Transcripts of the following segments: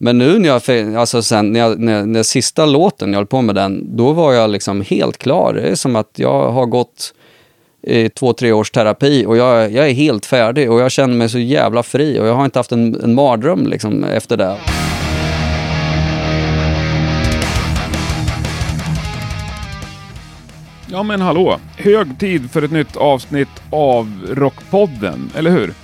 Men nu när jag, alltså sen, när, jag, när, när sista låten jag höll på med den, då var jag liksom helt klar. Det är som att jag har gått i två, tre års terapi och jag, jag är helt färdig och jag känner mig så jävla fri och jag har inte haft en, en mardröm liksom efter det. Ja men hallå! Hög tid för ett nytt avsnitt av Rockpodden, eller hur?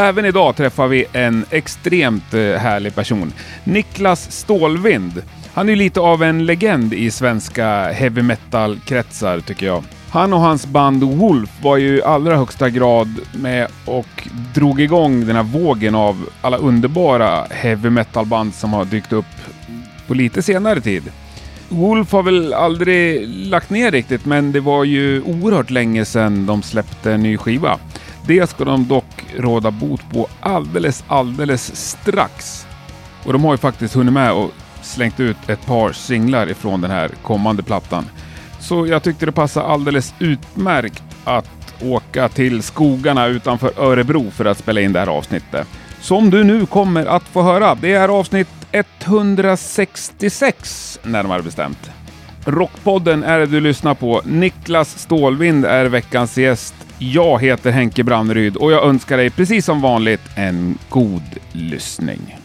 Även idag träffar vi en extremt eh, härlig person. Niklas Stålvind. Han är lite av en legend i svenska heavy metal-kretsar tycker jag. Han och hans band Wolf var ju i allra högsta grad med och drog igång den här vågen av alla underbara heavy metal-band som har dykt upp på lite senare tid. Wolf har väl aldrig lagt ner riktigt, men det var ju oerhört länge sedan de släppte en ny skiva. Det ska de dock råda bot på alldeles, alldeles strax. Och de har ju faktiskt hunnit med och slängt ut ett par singlar ifrån den här kommande plattan. Så jag tyckte det passade alldeles utmärkt att åka till skogarna utanför Örebro för att spela in det här avsnittet. Som du nu kommer att få höra. Det är avsnitt 166 närmare bestämt. Rockpodden är det du lyssnar på. Niklas Stålvind är veckans gäst. Jag heter Henke Branneryd och jag önskar dig precis som vanligt en god lyssning.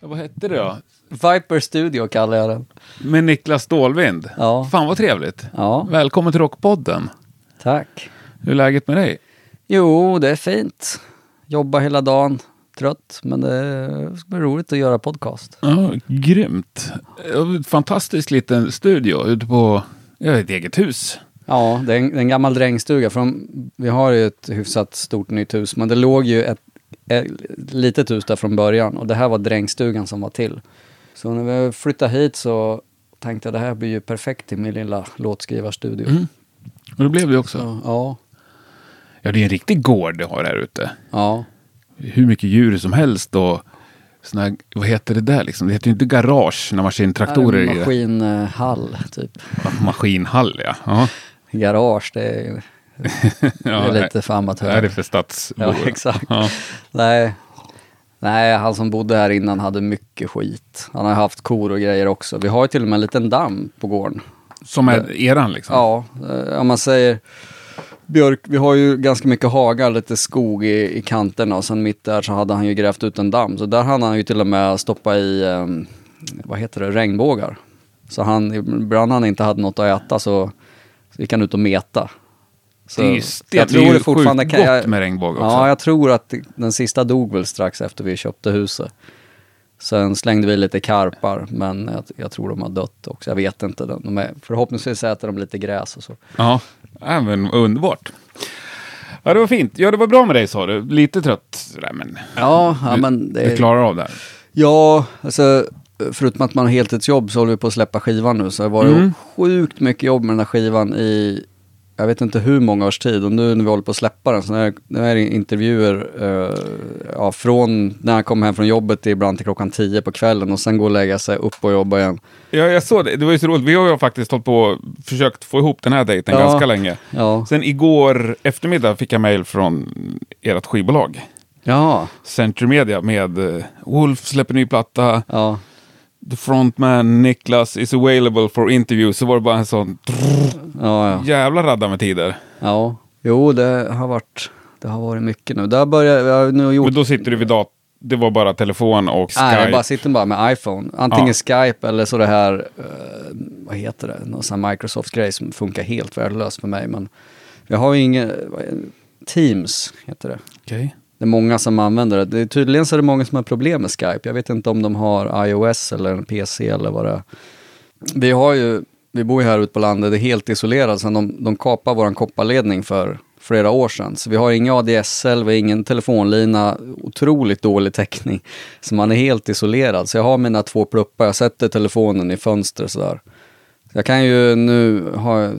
Ja, vad hette det då? Viper Studio kallar jag den. Med Niklas Stålvind? Ja. Fan vad trevligt. Ja, Välkommen till Rockpodden. tack. Hur är läget med dig? Jo, det är fint. Jobba hela dagen. Trött, men det ska bli roligt att göra podcast. Ja, grymt. Ja, Fantastisk liten studio ute på ett eget hus. Ja, det är en, det är en gammal drängstuga. Från, vi har ju ett hyfsat stort nytt hus, men det låg ju ett, ett litet hus där från början och det här var drängstugan som var till. Så när vi flyttade hit så tänkte jag det här blir ju perfekt till min lilla låtskrivarstudio. Mm. Och det blev det också. Så, ja, Ja, det är en riktig gård du har här ute. ja, Hur mycket djur som helst och såna vad heter det där liksom? Det heter ju inte garage när maskintraktorer är i det. maskinhall typ. Maskinhall ja. ja. Garage, det är, det är lite för Är amatörer. det för stadsbor? Ja, exakt. Ja. Nej. Nej, han som bodde här innan hade mycket skit. Han har haft kor och grejer också. Vi har ju till och med en liten damm på gården. Som är eran liksom? Ja, eh, om man säger björk, vi har ju ganska mycket hagar, lite skog i, i kanterna och sen mitt där så hade han ju grävt ut en damm. Så där hade han ju till och med stoppat i, um, vad heter det, regnbågar. Så han, ibland han inte hade något att äta så, så gick han ut och meta. Så, det är ju, det, jag tror det fortfarande sjukt kan gott jag, med regnbåge också. Ja, jag tror att den sista dog väl strax efter vi köpte huset. Sen slängde vi lite karpar, men jag, jag tror de har dött också. Jag vet inte. De, är, förhoppningsvis äter de lite gräs och så. Ja, men underbart. Ja, det var fint. Ja, det var bra med dig sa du. Lite trött sådär, men Ja, ja du, men du det, klarar av det här. Ja, alltså förutom att man har heltidsjobb så håller vi på att släppa skivan nu. Så det var det Mm. sjukt mycket jobb med den här skivan i, jag vet inte hur många års tid. Och nu när vi håller på att släppa den så är, nu är det intervjuer eh, ja, från när jag kommer hem från jobbet ibland till klockan 10 på kvällen och sen gå och lägga sig upp och jobba igen. Ja, jag såg det. Det var ju så roligt. Vi har ju faktiskt hållit på och försökt få ihop den här dejten Ja. ganska länge. Ja, Sen igår eftermiddag fick jag mail från ert skivbolag. ja, Century Media med eh, Wolf släpper ny platta. ja. The frontman Niklas is available for interview. Så var det bara en sån ja, ja. jävla radda med tider. ja. Jo, det har varit, det har varit mycket nu. Där börjar, jag nu gjort Men då sitter du vid datorn. Det var bara telefon och Skype. Nej, jag bara sitter bara med iPhone. Antingen Skype eller så det här, eh, vad heter det, någon sån här Microsoft-grej som funkar helt värdelöst för mig. Men jag har ju ingen, det? Teams heter det. Okej. Det är många som använder det. det är, tydligen så är det många som har problem med Skype. Jag vet inte om de har iOS eller en PC eller vad det är. Vi har ju, vi bor ju här ute på landet, det är helt isolerat sen de, de kapade vår kopparledning för flera år sedan. Så vi har ingen ADSL, vi har ingen telefonlina, otroligt dålig täckning. Så man är helt isolerad. Så jag har mina två pluppar, jag sätter telefonen i fönstret sådär. Jag kan ju nu,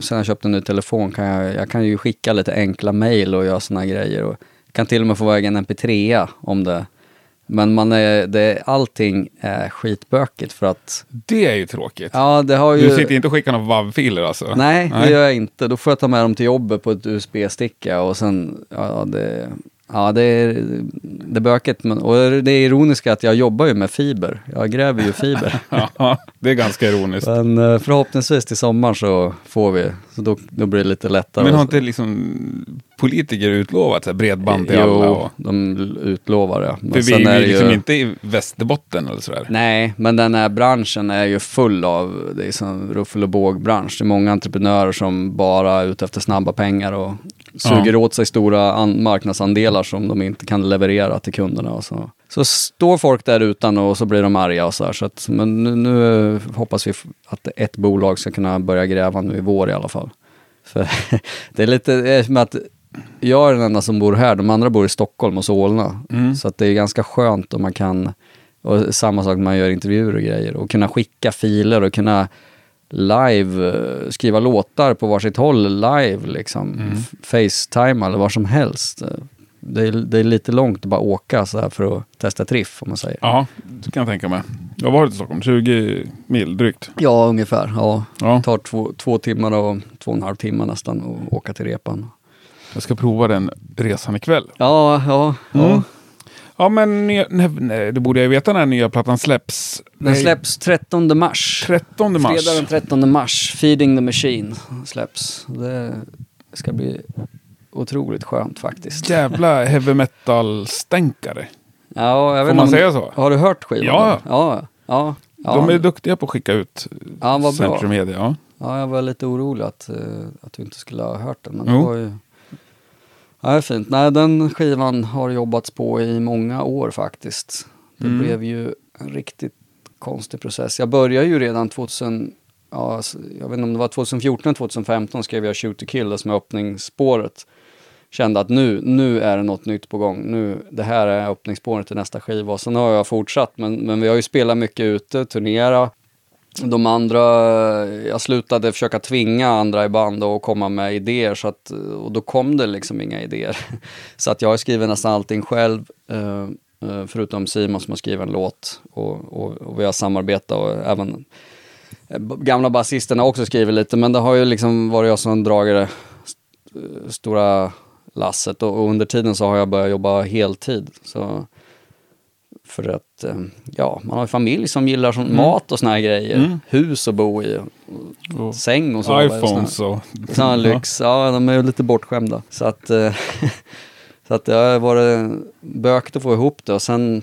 sen jag köpte en ny telefon, kan jag, jag kan ju skicka lite enkla mail och göra sådana grejer. Och kan till och med få iväg en mp3 om det. Men man är, det, allting är skitbökigt för att, Det är ju tråkigt. ja det har ju... Du sitter inte och skickar några WAV-filer alltså? Nej, det gör jag inte. Då får jag ta med dem till jobbet på ett USB-sticka och sen, ja det... Ja, det är, det är bökigt. Men, och det är ironiska att jag jobbar ju med fiber. Jag gräver ju fiber. Ja, det är ganska ironiskt. men eh, förhoppningsvis till sommaren så får vi. Så då, då blir det lite lättare. Men har inte liksom politiker utlovat så här bredband till alla? Jo, Och, de utlovar det. Men för vi är ju det liksom inte i Västerbotten eller sådär. Nej, men den här branschen är ju full av, det är som ruffel och bågbransch. Det är många entreprenörer som bara är ute efter snabba pengar och suger åt sig stora an- marknadsandelar som de inte kan leverera till kunderna. Och så. så står folk där utan och så blir de arga och så här. Så att, men nu, nu hoppas vi att ett bolag ska kunna börja gräva nu i vår i alla fall. För det är lite, är som att jag är den enda som bor här, de andra bor i Stockholm och Solna. Mm. Så att det är ganska skönt om man kan, och samma sak när man gör intervjuer och grejer, och kunna skicka filer och kunna live, eh, skriva låtar på varsitt håll live liksom. Mm. Facetime eller vad som helst. Det är, det är lite långt att bara åka så här för att testa triff om man säger. Ja, det kan jag tänka mig. Jag var i Stockholm, 20 mil drygt. Ja, ungefär. Ja. Ja, Det tar två, två timmar och två och en halv timme nästan att åka till repan. Jag ska prova den resan ikväll. Ja, ja, ja. Mm. Ja, men nej, nej, det borde jag veta när nya plattan släpps. Den Nej, släpps 13 mars. 13 mars. Fredag den 13 mars. Feeding the Machine släpps. Det ska bli otroligt skönt faktiskt. Jävla heavy metal-stänkare. Ja, jag vet Får man om- säga så? Har du hört skivan? Ja. Ja, ja. ja. De är duktiga på att skicka ut Ja, vad bra. Media. Ja. Ja, jag var lite orolig att, eh, att du inte skulle ha hört den. Men Jo. det var ju... Ja, det är fint. Nej, den skivan har jobbats på i många år faktiskt. Det Mm. blev ju en riktigt konstig process. Jag började ju redan 2000, ja, jag vet inte om det var 2014 2015 skrev jag Shoot to Kill, som är öppningsspåret. Kände att nu, nu är det något nytt på gång. Nu, det här är öppningsspåret till nästa skiva. Sen har jag fortsatt, men, men vi har ju spelat mycket ute, turnera. De andra, jag slutade försöka tvinga andra i band att komma med idéer så att, och då kom det liksom inga idéer. Så att jag har skrivit nästan allting själv, eh, eh, förutom Simon som har skrivit en låt och, och, och vi har samarbetat och även eh, gamla basisterna har också skrivit lite men det har ju liksom varit jag som dragit det st- stora lasset och, och under tiden så har jag börjat jobba heltid. Så för att, eh, ja, man har familj som gillar sån mat och såna här grejer. Mm. Hus att bo i, och säng och så. iPhones och... Sån här lyx, ja de är ju lite bortskämda. Så att, eh, så att det har varit bökigt att få ihop det och sen,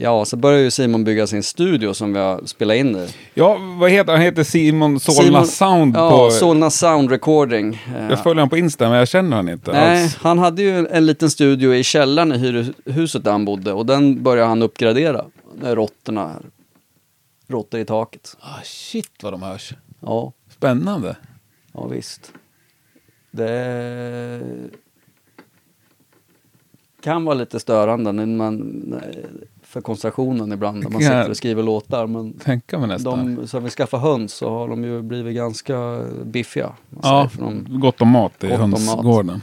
ja, så började ju Simon bygga sin studio som vi har spelat in i. Ja, vad heter han? heter Simon Solna Simon- Sound Ja, på... Solna Sound Recording. Jag följer honom på Insta, men jag känner han inte Nej, alls. han hade ju en liten studio i källaren i hyreshuset där han bodde och den började han uppgradera. Råttorna. Råttor i taket. Ah, shit vad de hörs. Ja, Spännande. ja visst. Det kan vara lite störande när man, för koncentrationen ibland när man sitter och skriver låtar. Men Tänka mig nästan. de som vill skaffa höns så har de ju blivit ganska biffiga. ja, säger, de gott om mat i hönsgården.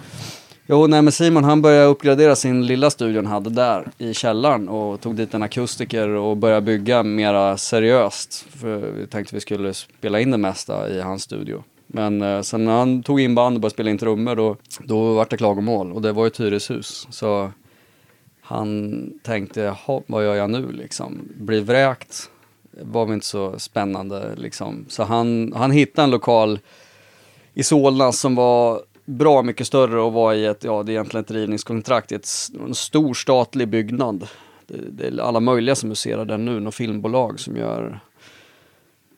Jo, nej men Simon han började uppgradera sin lilla studio han hade där i källaren och tog dit en akustiker och började bygga mera seriöst. För vi tänkte vi skulle spela in det mesta i hans studio. Men eh, sen när han tog in band och började spela in trummor då, då var det klagomål och det var ett hyreshus. Så han tänkte, jaha, vad gör jag nu liksom? Blir vräkt? var väl inte så spännande liksom. Så han, han hittade en lokal i Solna som var bra mycket större och var i ett, ja det är egentligen ett rivningskontrakt i ett, en stor statlig byggnad. Det, det är alla möjliga som huserar där nu, något filmbolag som gör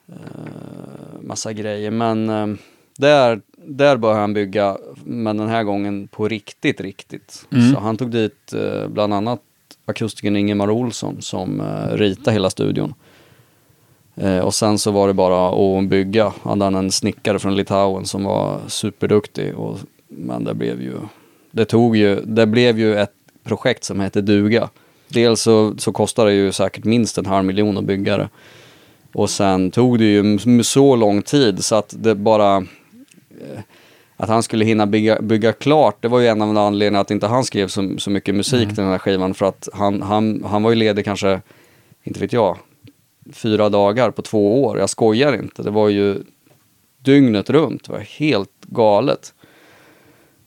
eh, massa grejer. Men eh, där, där började han bygga, men den här gången på riktigt, riktigt. Mm. Så han tog dit eh, bland annat akustikern Ingemar Olsson som eh, ritade hela studion. Eh, och sen så var det bara att bygga. Hade han en snickare från Litauen som var superduktig. Och, men det blev ju, det tog ju, det blev ju ett projekt som hette duga. Dels så, så kostade det ju säkert minst en halv miljon att bygga det. Och sen tog det ju så lång tid så att det bara att han skulle hinna bygga, bygga klart, det var ju en av anledningarna att inte han skrev så, så mycket musik till den här skivan. För att han, han, han var ju ledig kanske, inte vet jag, fyra dagar på två år. Jag skojar inte. Det var ju dygnet runt. Det var helt galet.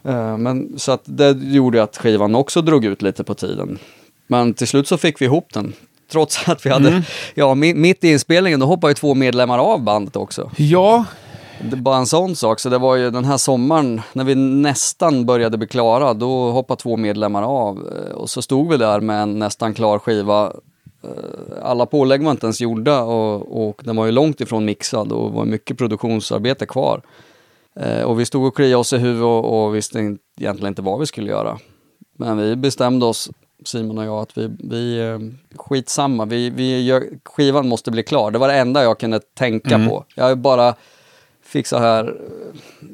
Eh, Men så att det gjorde att skivan också drog ut lite på tiden. Men till slut så fick vi ihop den. Trots att vi hade, Mm. ja mi- mitt i inspelningen då hoppade ju två medlemmar av bandet också. Ja, bara en sån sak, så det var ju den här sommaren när vi nästan började bli klara, då hoppade två medlemmar av. Eh, Och så stod vi där med en nästan klar skiva. Eh, Alla pålägg var inte ens gjorda och, och den var ju långt ifrån mixad och var mycket produktionsarbete kvar. Eh, Och vi stod och kliade oss i huvudet och, och visste in- egentligen inte vad vi skulle göra. Men vi bestämde oss, Simon och jag, att vi, vi skitsamma, vi, vi gör, skivan måste bli klar. Det var det enda jag kunde tänka på. Jag ju bara fick så här,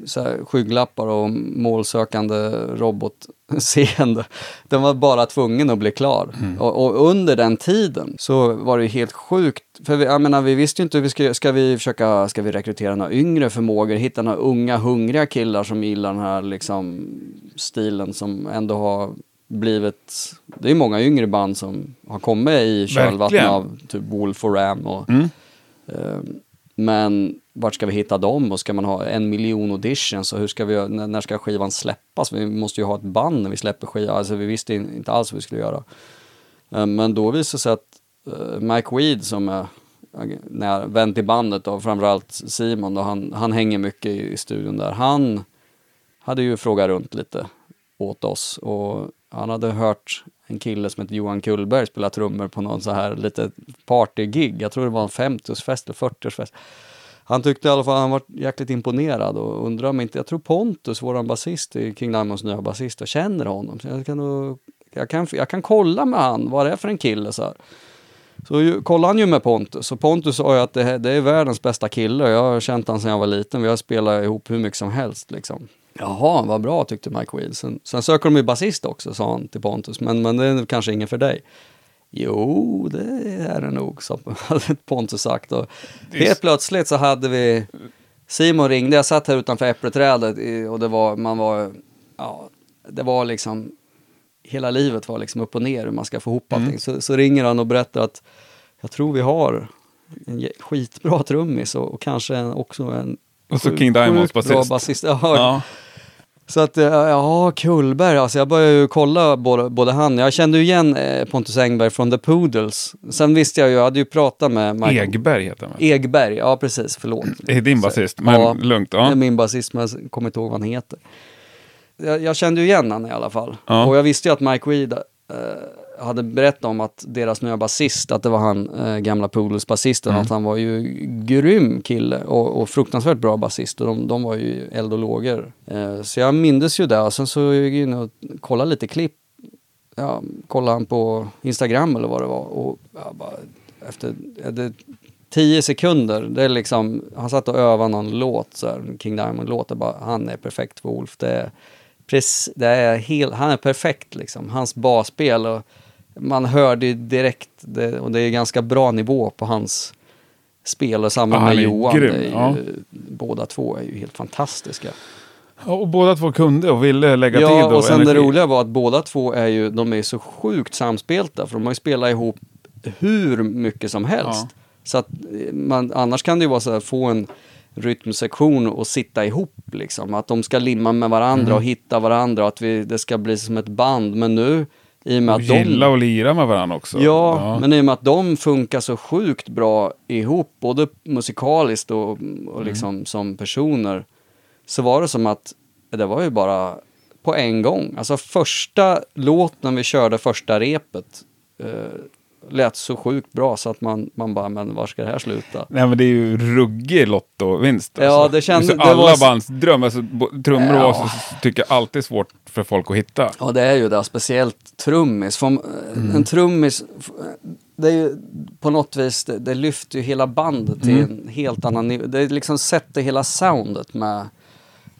så här skygglappar och målsökande robotseende. Den var bara tvungen att bli klar. Och, och under den tiden så var det helt sjukt. För vi, jag menar, vi visste ju inte hur vi ska, ska vi försöka, ska vi rekrytera några yngre förmågor, hitta några unga hungriga killar som gillar den här liksom stilen som ändå har blivit, det är många yngre band som har kommit i kölvattnet av typ Wolf och Ram och Mm. Eh, Men vart ska vi hitta dem och ska man ha en miljon auditions och hur ska vi, göra- när, ska skivan släppas? Vi måste ju ha ett band när vi släpper skivan, alltså vi visste inte alls vad vi skulle göra. Eh, men då visade det sig att eh, Mike Weed som är när vän till bandet och framförallt Simon då, han, han hänger mycket i, i studion där. Han hade ju frågat runt lite åt oss och han hade hört en kille som heter Johan Kullberg spela trummor på någon så här lite partygig. Jag tror det var en 50-årsfest eller 40-årsfest. Han tyckte i alla fall han var jäkligt imponerad och undrar om inte, jag tror Pontus, våran basist i King Diamonds nya basist, jag känner honom. Så jag kan, nog, jag, kan, jag kan kolla med han, vad det är för en kille så här. Så ju, kollade han ju med Pontus och Pontus sa ju att det, det är världens bästa kille. Jag har känt honom sedan jag var liten. Vi har spelat ihop hur mycket som helst liksom. Jaha, vad bra tyckte Mike Wheel, Sen, sen söker de ju basist också, sa han till Pontus. Men, men det är kanske ingen för dig. Jo, det är det nog, hade Pontus sagt. Och helt plötsligt så hade vi... Simon ringde, jag satt här utanför äppelträdet i- och det var, man var... Ja, det var liksom... Hela livet var liksom upp och ner hur man ska få ihop Mm. allting. Så, så ringer han och berättar att jag tror vi har en skitbra trummis och, och kanske en, också en Och så King Diamonds basist. basist. Ja, Ja. Så att, eh, ja, Kullberg, alltså jag började ju kolla både, både han, jag kände ju igen eh, Pontus Engberg från The Poodles. Sen visste jag ju, jag hade ju pratat med Mike Egberg heter han? Egberg, ja precis, förlåt. Det är din basist, men Ja, lugnt. Det är Ja. min basist, men jag kommer inte ihåg vad han heter. Jag, jag kände ju igen han i alla fall. Ja. Och jag visste ju att Mike Weed eh, hade berättat om att deras nya basist, att det var han, eh, gamla Poodles basisten, Mm. att han var ju grym kille och, och fruktansvärt bra basist och de, de var ju eld och lågor. Eh, så jag mindes ju det och sen så gick jag in och kollade lite klipp. Ja, kollade han på Instagram eller vad det var och jag bara, efter ja, det, tio sekunder, det är liksom, han satt och övade någon låt, så här, King Diamond-låt, bara, han är perfekt för Wolf. Det är, precis, det är helt, han är perfekt liksom, hans basspel och man hörde ju direkt, det, och det är ganska bra nivå på hans spel och samma Ja, med Johan. grym, det ju, ja. Båda två är ju helt fantastiska. Ja, Och båda två kunde och ville lägga tid Ja, och, och sen det energi. roliga var att båda två är ju, de är så sjukt samspelta, för de har ju spelat ihop hur mycket som helst. Ja. Så att eh, man, annars kan det ju vara så här, få en rytmsektion och sitta ihop liksom. Att de ska limma med varandra Mm. och hitta varandra och att vi, det ska bli som ett band. Men nu, i och med Och att de... gilla och lira med varandra också. Ja, men i och med att de funkar så sjukt bra ihop, både musikaliskt och, Mm. och liksom som personer, så var det som att det var ju bara på en gång. Alltså första låten vi körde första repet eh, lät så sjukt bra så att man, man bara, men var ska det här sluta? Nej men det är ju ruggig lottovinst. Ja, alltså. det kände- Så det alla var bands dröm. Alltså, trummor Ja. var så, tycker jag alltid är svårt för folk att hitta. Ja, det är ju det. Speciellt trummis. För, Mm. En trummis, det är ju på något vis, det, det lyfter ju hela bandet till Mm. en helt annan nivå. Det liksom sätter hela soundet med...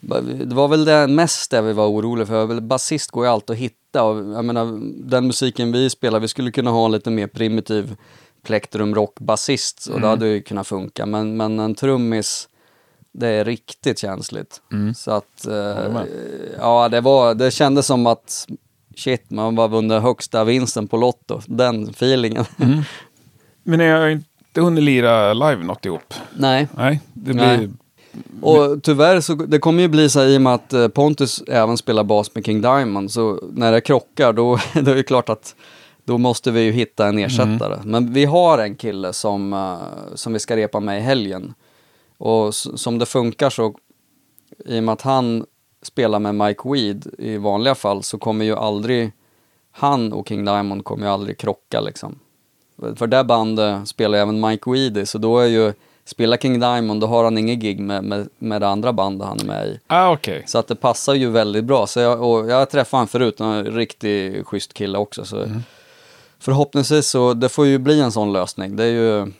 Det var väl det mest det vi var oroliga för. Basist går ju alltid att hitta. Och jag menar, den musiken vi spelar, vi skulle kunna ha en lite mer primitiv plektrum rock basist och det Mm. hade ju kunnat funka. Men, men en trummis, det är riktigt känsligt. Så att, eh, ja det var, det kändes som att shit, man var vunnit högsta vinsten på Lotto. Den feelingen. Men jag har inte hunnit lira live något ihop. Nej, Nej, det blir Nej. Och tyvärr så det kommer ju bli så här i och med att eh, Pontus även spelar bas med King Diamond, så när det krockar då, då är det klart att då måste vi ju hitta en ersättare. Mm. Men vi har en kille som, eh, som vi ska repa med i helgen. Och som det funkar så, i och med att han spelar med Mike Weed i vanliga fall så kommer ju aldrig han och King Diamond kommer ju aldrig krocka liksom. För det bandet spelar även Mike Weed i, så då är ju, spelar King Diamond då har han ingen gig med, med, med det andra bandet han är med i. Ah, okej. Så att det passar ju väldigt bra. Så jag, och jag förut, han är en riktigt schysst kille också. Så Förhoppningsvis så, det får ju bli en sån lösning. Det är ju,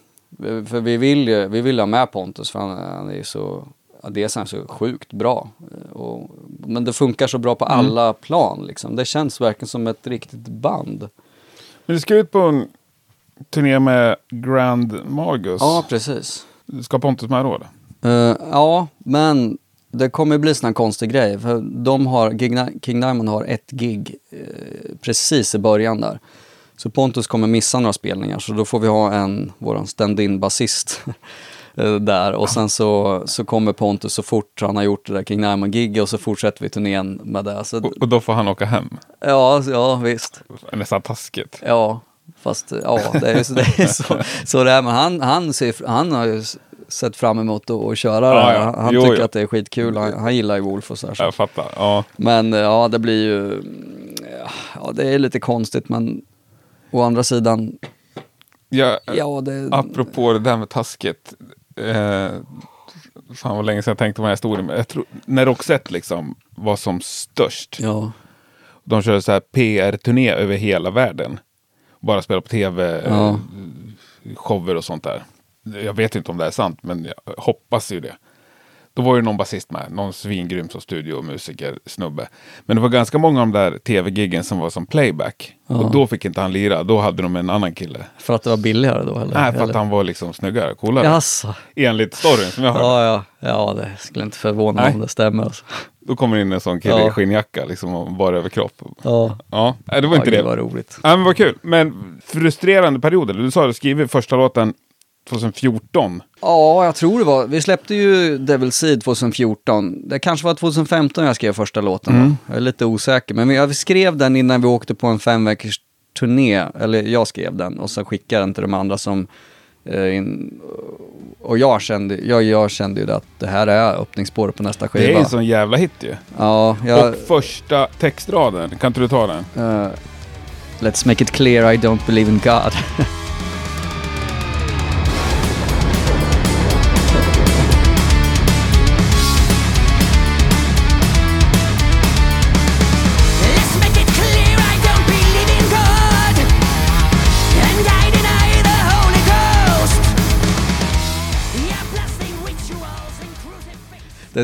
för vi vill ju, vi vill ha med Pontus för han, han är ju så, ja, dels är han så sjukt bra. Och, men det funkar så bra på alla plan liksom. Det känns verkligen som ett riktigt band. Men du ska ut på en turné med Grand Margus. Ja, precis. Ska Pontus med då? eller? Eh, ja, men det kommer bli sån konstig grej. För de har, King, Diamond har ett gig eh, precis i början där. Så Pontus kommer missa några spelningar, så då får vi ha en, våran stand-in basist eh, där. Och sen så, så kommer Pontus så fort han har gjort det där King Diamond-giget och så fortsätter vi turnén med det. Så, Och, och då får han åka hem. ja, ja, visst. Nästan taskigt. Ja, fast ja, det är, så- det är så, så det är. Men han, han, ser, han har ju sett fram emot att, köra det Ja, här. ja. Han, han Jo, tycker jo. att det är skitkul. Han, han gillar ju Wolf och så här. Så. Jag fattar. Ja. Men ja, det blir ju... Ja, det är lite konstigt men å andra sidan, Ja, ja det... Apropå det där med taskigt. Eh, fan vad länge sedan jag tänkte på den här historien. Men jag tror, när Roxette liksom var som störst. Ja, De körde så här PR-turné över hela världen. Bara spela på tv, Ja. och sånt där. Jag vet inte om det är sant, men jag hoppas ju det. Då var ju någon basist med, någon svingrym som studiomusiker snubbe. Men det var ganska många av de där tv-giggen som var som playback. Och då fick inte han lira, då hade de en annan kille. för att det var billigare då eller? Nej, för att eller? han var liksom snyggare, coolare. Jaså? Enligt storyn som jag hörde. Ja, ja, ja, det skulle inte förvåna Nej. om det stämmer. Alltså. Då kommer in en sån kille Ja. i skinnjacka liksom och bara över kropp. Ja, Ja, nej, det var ja inte gud det. vad roligt. Ja, men vad kul. Men frustrerande perioder. Du sa att du skrivit första låten 2014. Ja, jag tror det var. Vi släppte ju Devil Seed 2014. Det kanske var 2015 jag skrev första låten. Mm. Jag är lite osäker. Men jag skrev den innan vi åkte på en fem veckors turné. Eller jag skrev den och så skickade den till de andra som... Eh, in, och jag kände, jag, jag kände ju att det här är öppningsspåret på nästa skiva. Det är en sån jävla hit ju. Ja, jag... Och första textraden, kan inte du ta den? eh, let's make it clear I don't believe in God.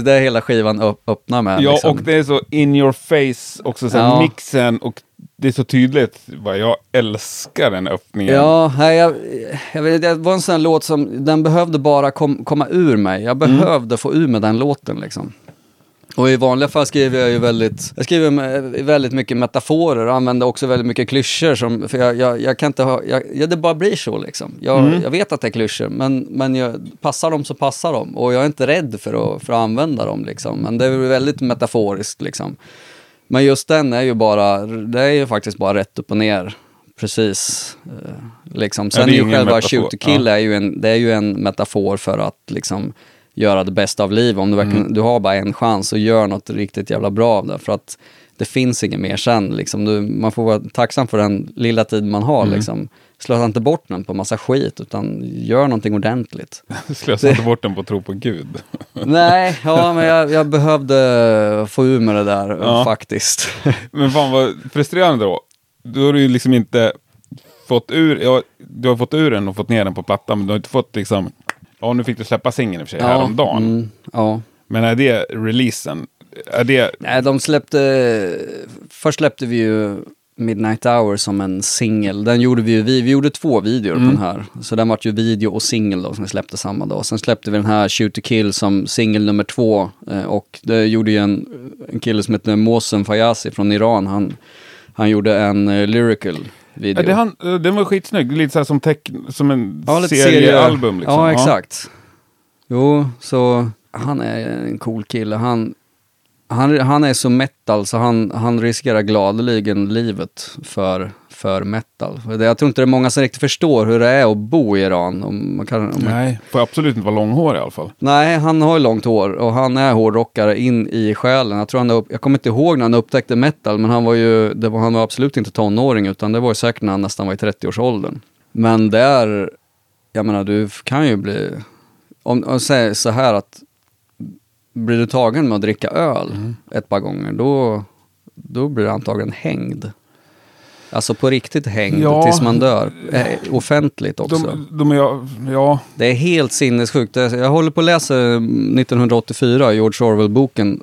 det är det hela skivan öppnar med. Ja, liksom. och det är så in your face också, så här Ja. mixen och det är så tydligt. Vad jag älskar den öppningen. Ja, nej, jag, jag det var en sån låt som, den behövde bara kom, komma ur mig. Jag behövde få ur med den låten liksom. Och i vanliga fall skriver jag ju väldigt, jag skriver väldigt mycket metaforer och använder också väldigt mycket klyschor som, för jag, jag, jag kan inte ha, jag, ja, det bara blir så liksom. Jag, jag vet att det är klyschor, men, men jag, passar dem så passar de. Och jag är inte rädd för att, för att använda dem liksom. Men det är väldigt metaforiskt liksom. Men just den är ju bara, det är ju faktiskt bara rätt upp och ner. Precis. Eh, liksom. Sen det är ju själva metafor. shoot kill är ju en, det är ju en metafor för att liksom göra det bästa av livet. Om du, verkligen, Mm. du har bara en chans och gör något riktigt jävla bra av det. För att det finns inget mer sen. Liksom. Du, man får vara tacksam för den lilla tid man har. Mm. Liksom. Slösa inte bort den på massa skit, utan gör någonting ordentligt. Slösa inte bort den på att tro på Gud. Nej, ja, men jag, jag behövde få ur med det där Ja. faktiskt. Men fan vad frustrerande då. Då har du ju liksom inte fått ur, ja, du har fått ur den och fått ner den på plattan, men du har inte fått liksom, ja nu fick du släppa singeln i och för sig häromdagen. Mm, ja. Men är det releasen? Är det, Nej, de släppte... Först släppte vi ju Midnight Hour som en singel. Den gjorde vi ju, vi, vi gjorde två videor Mm. på den här. Så den vart ju video och singel då som vi släppte samma dag. Sen släppte vi den här Shoot to Kill som singel nummer två. Eh, och det gjorde ju en, en kille som heter Mohsen Fayazi från Iran. Han, han gjorde en eh, lyrical video. ja, det han, eh, den var skitsnygg, lite så som, teck, som en Ja, seriealbum. Liksom. Ja, exakt. Jo, så han är en cool kille. Han, han, han är så metal så han, han riskerar gladeligen livet för, för metal. Jag tror inte det är många som riktigt förstår hur det är att bo i Iran. Om man kan, om man, Nej, får absolut inte vara långhårig i alla fall. Nej, han har ju långt hår och han är hårdrockare in i själen. Jag, tror han, upp- jag kommer inte ihåg när han upptäckte metal, men han var ju det var, han var absolut inte tonåring, utan det var ju säkert när han nästan var i 30-årsåldern. Men där, jag menar, du kan ju bli... Om, om säger så här att blir du tagen med att dricka öl ett par gånger, då, då blir du antagligen hängd. Alltså på riktigt hängd Ja. tills man dör. Eh, offentligt också. De, de är, ja, Det är helt sinnessjukt. Det- Jag håller på att läsa 1984, George Orwell-boken.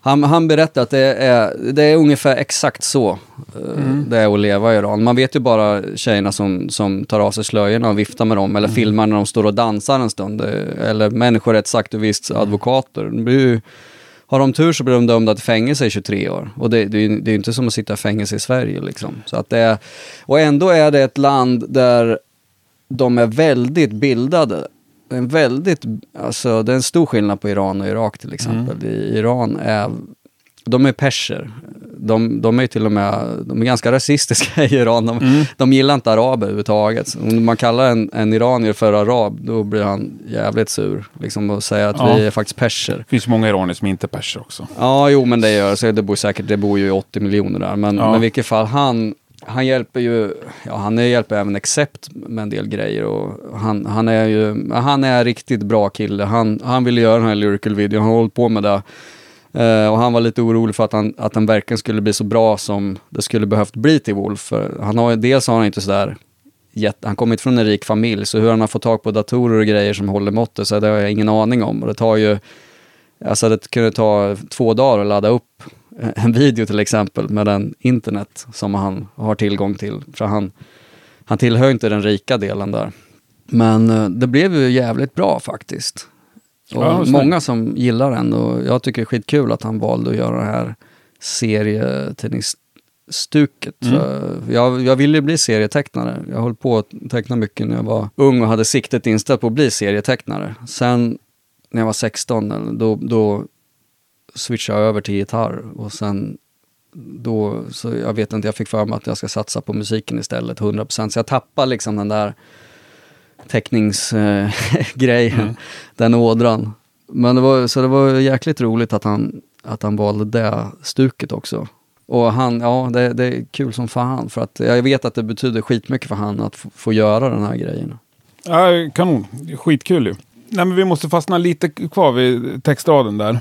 Han, han berättar att det är, det är ungefär exakt så eh, det är att leva i Iran. Man vet ju bara tjejerna som, som tar av sig slöjorna och viftar med dem, eller filmar när de står och dansar en stund. eh, Eller människorättsaktivists advokater. De blir ju, har de tur så blir de dömda till fängelse i 23 år. Och det, det, det är ju inte som att sitta i fängelse i Sverige. Liksom. Så att det är, och ändå är det ett land där de är väldigt bildade. En väldigt, alltså det är en stor skillnad på Iran och Irak till exempel. I Iran är, de är perser. De, de är till och med, de är ganska rasistiska i Iran. De, de gillar inte araber överhuvudtaget. Om man kallar en, en iranier för arab, då blir han jävligt sur. Liksom och säga att Ja. vi är faktiskt perser. det finns många iranier som inte är perser också. Ja, jo men det gör så det. bor säkert, det bor ju 80 miljoner där. Men, Ja. men i vilket fall, han, han hjälper ju, ja han hjälper även Accept med en del grejer och han, han är ju, han är en riktigt bra kille. Han, han ville göra den här lyrical videon, han har hållit på med det. Uh, och han var lite orolig för att, han, att den verkligen skulle bli så bra som det skulle behövt bli till Wolf. För han har, dels har han inte sådär jätte, han kommer inte från en rik familj, så hur han har fått tag på datorer och grejer som håller måttet, så det har jag ingen aning om. Och det tar ju, alltså det kunde ta två dagar att ladda upp en video till exempel med den internet som han har tillgång till. För han, han tillhör ju inte den rika delen där. Men eh, det blev ju jävligt bra faktiskt. Och Ja, många som gillar den och jag tycker det är skitkul att han valde att göra det här serietidningsstuket. Så Jag, jag ville bli serietecknare. Jag höll på att teckna mycket när jag var ung och hade siktet inställt på att bli serietecknare. Sen när jag var 16, eller då, då switchade jag över till gitarr och sen då, så jag vet inte, jag fick för mig att jag ska satsa på musiken istället, 100%. Så jag tappade liksom den där teckningsgrejen, den ådran. Men det var, så det var jäkligt roligt att han, att han valde det stuket också. Och han, ja, det, det är kul som fan för att jag vet att det betyder skitmycket för han att få, få göra den här grejen. Ja, kanon. Skitkul ju. Nej, men vi måste fastna lite kvar vid textraden där.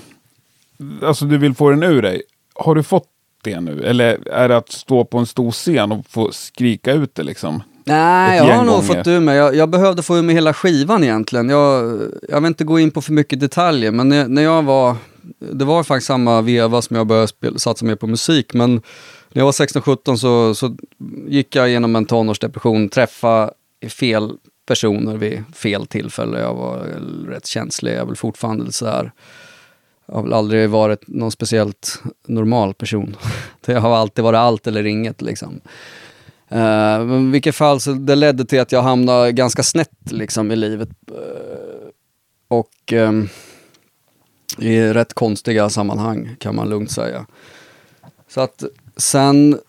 Alltså, du vill få den ur dig. Har du fått det nu? Eller är det att stå på en stor scen och få skrika ut det liksom? Nej, jag har nog gånger. fått ur mig. Jag, jag behövde få ur mig hela skivan egentligen. Jag, jag vill inte gå in på för mycket detaljer, men när, när jag var... Det var faktiskt samma veva som jag började spela, satsa mer på musik, men när jag var 16-17 så, så gick jag igenom en tonårsdepression, träffa fel personer vid fel tillfälle. Jag var rätt känslig, jag är väl fortfarande sådär. Jag har väl aldrig varit någon speciellt normal person. Det har alltid varit allt eller inget liksom. Uh, men i vilket fall så det ledde till att jag hamnade ganska snett liksom i livet. Uh, och ehm, i rätt konstiga sammanhang kan man lugnt säga. Så att sen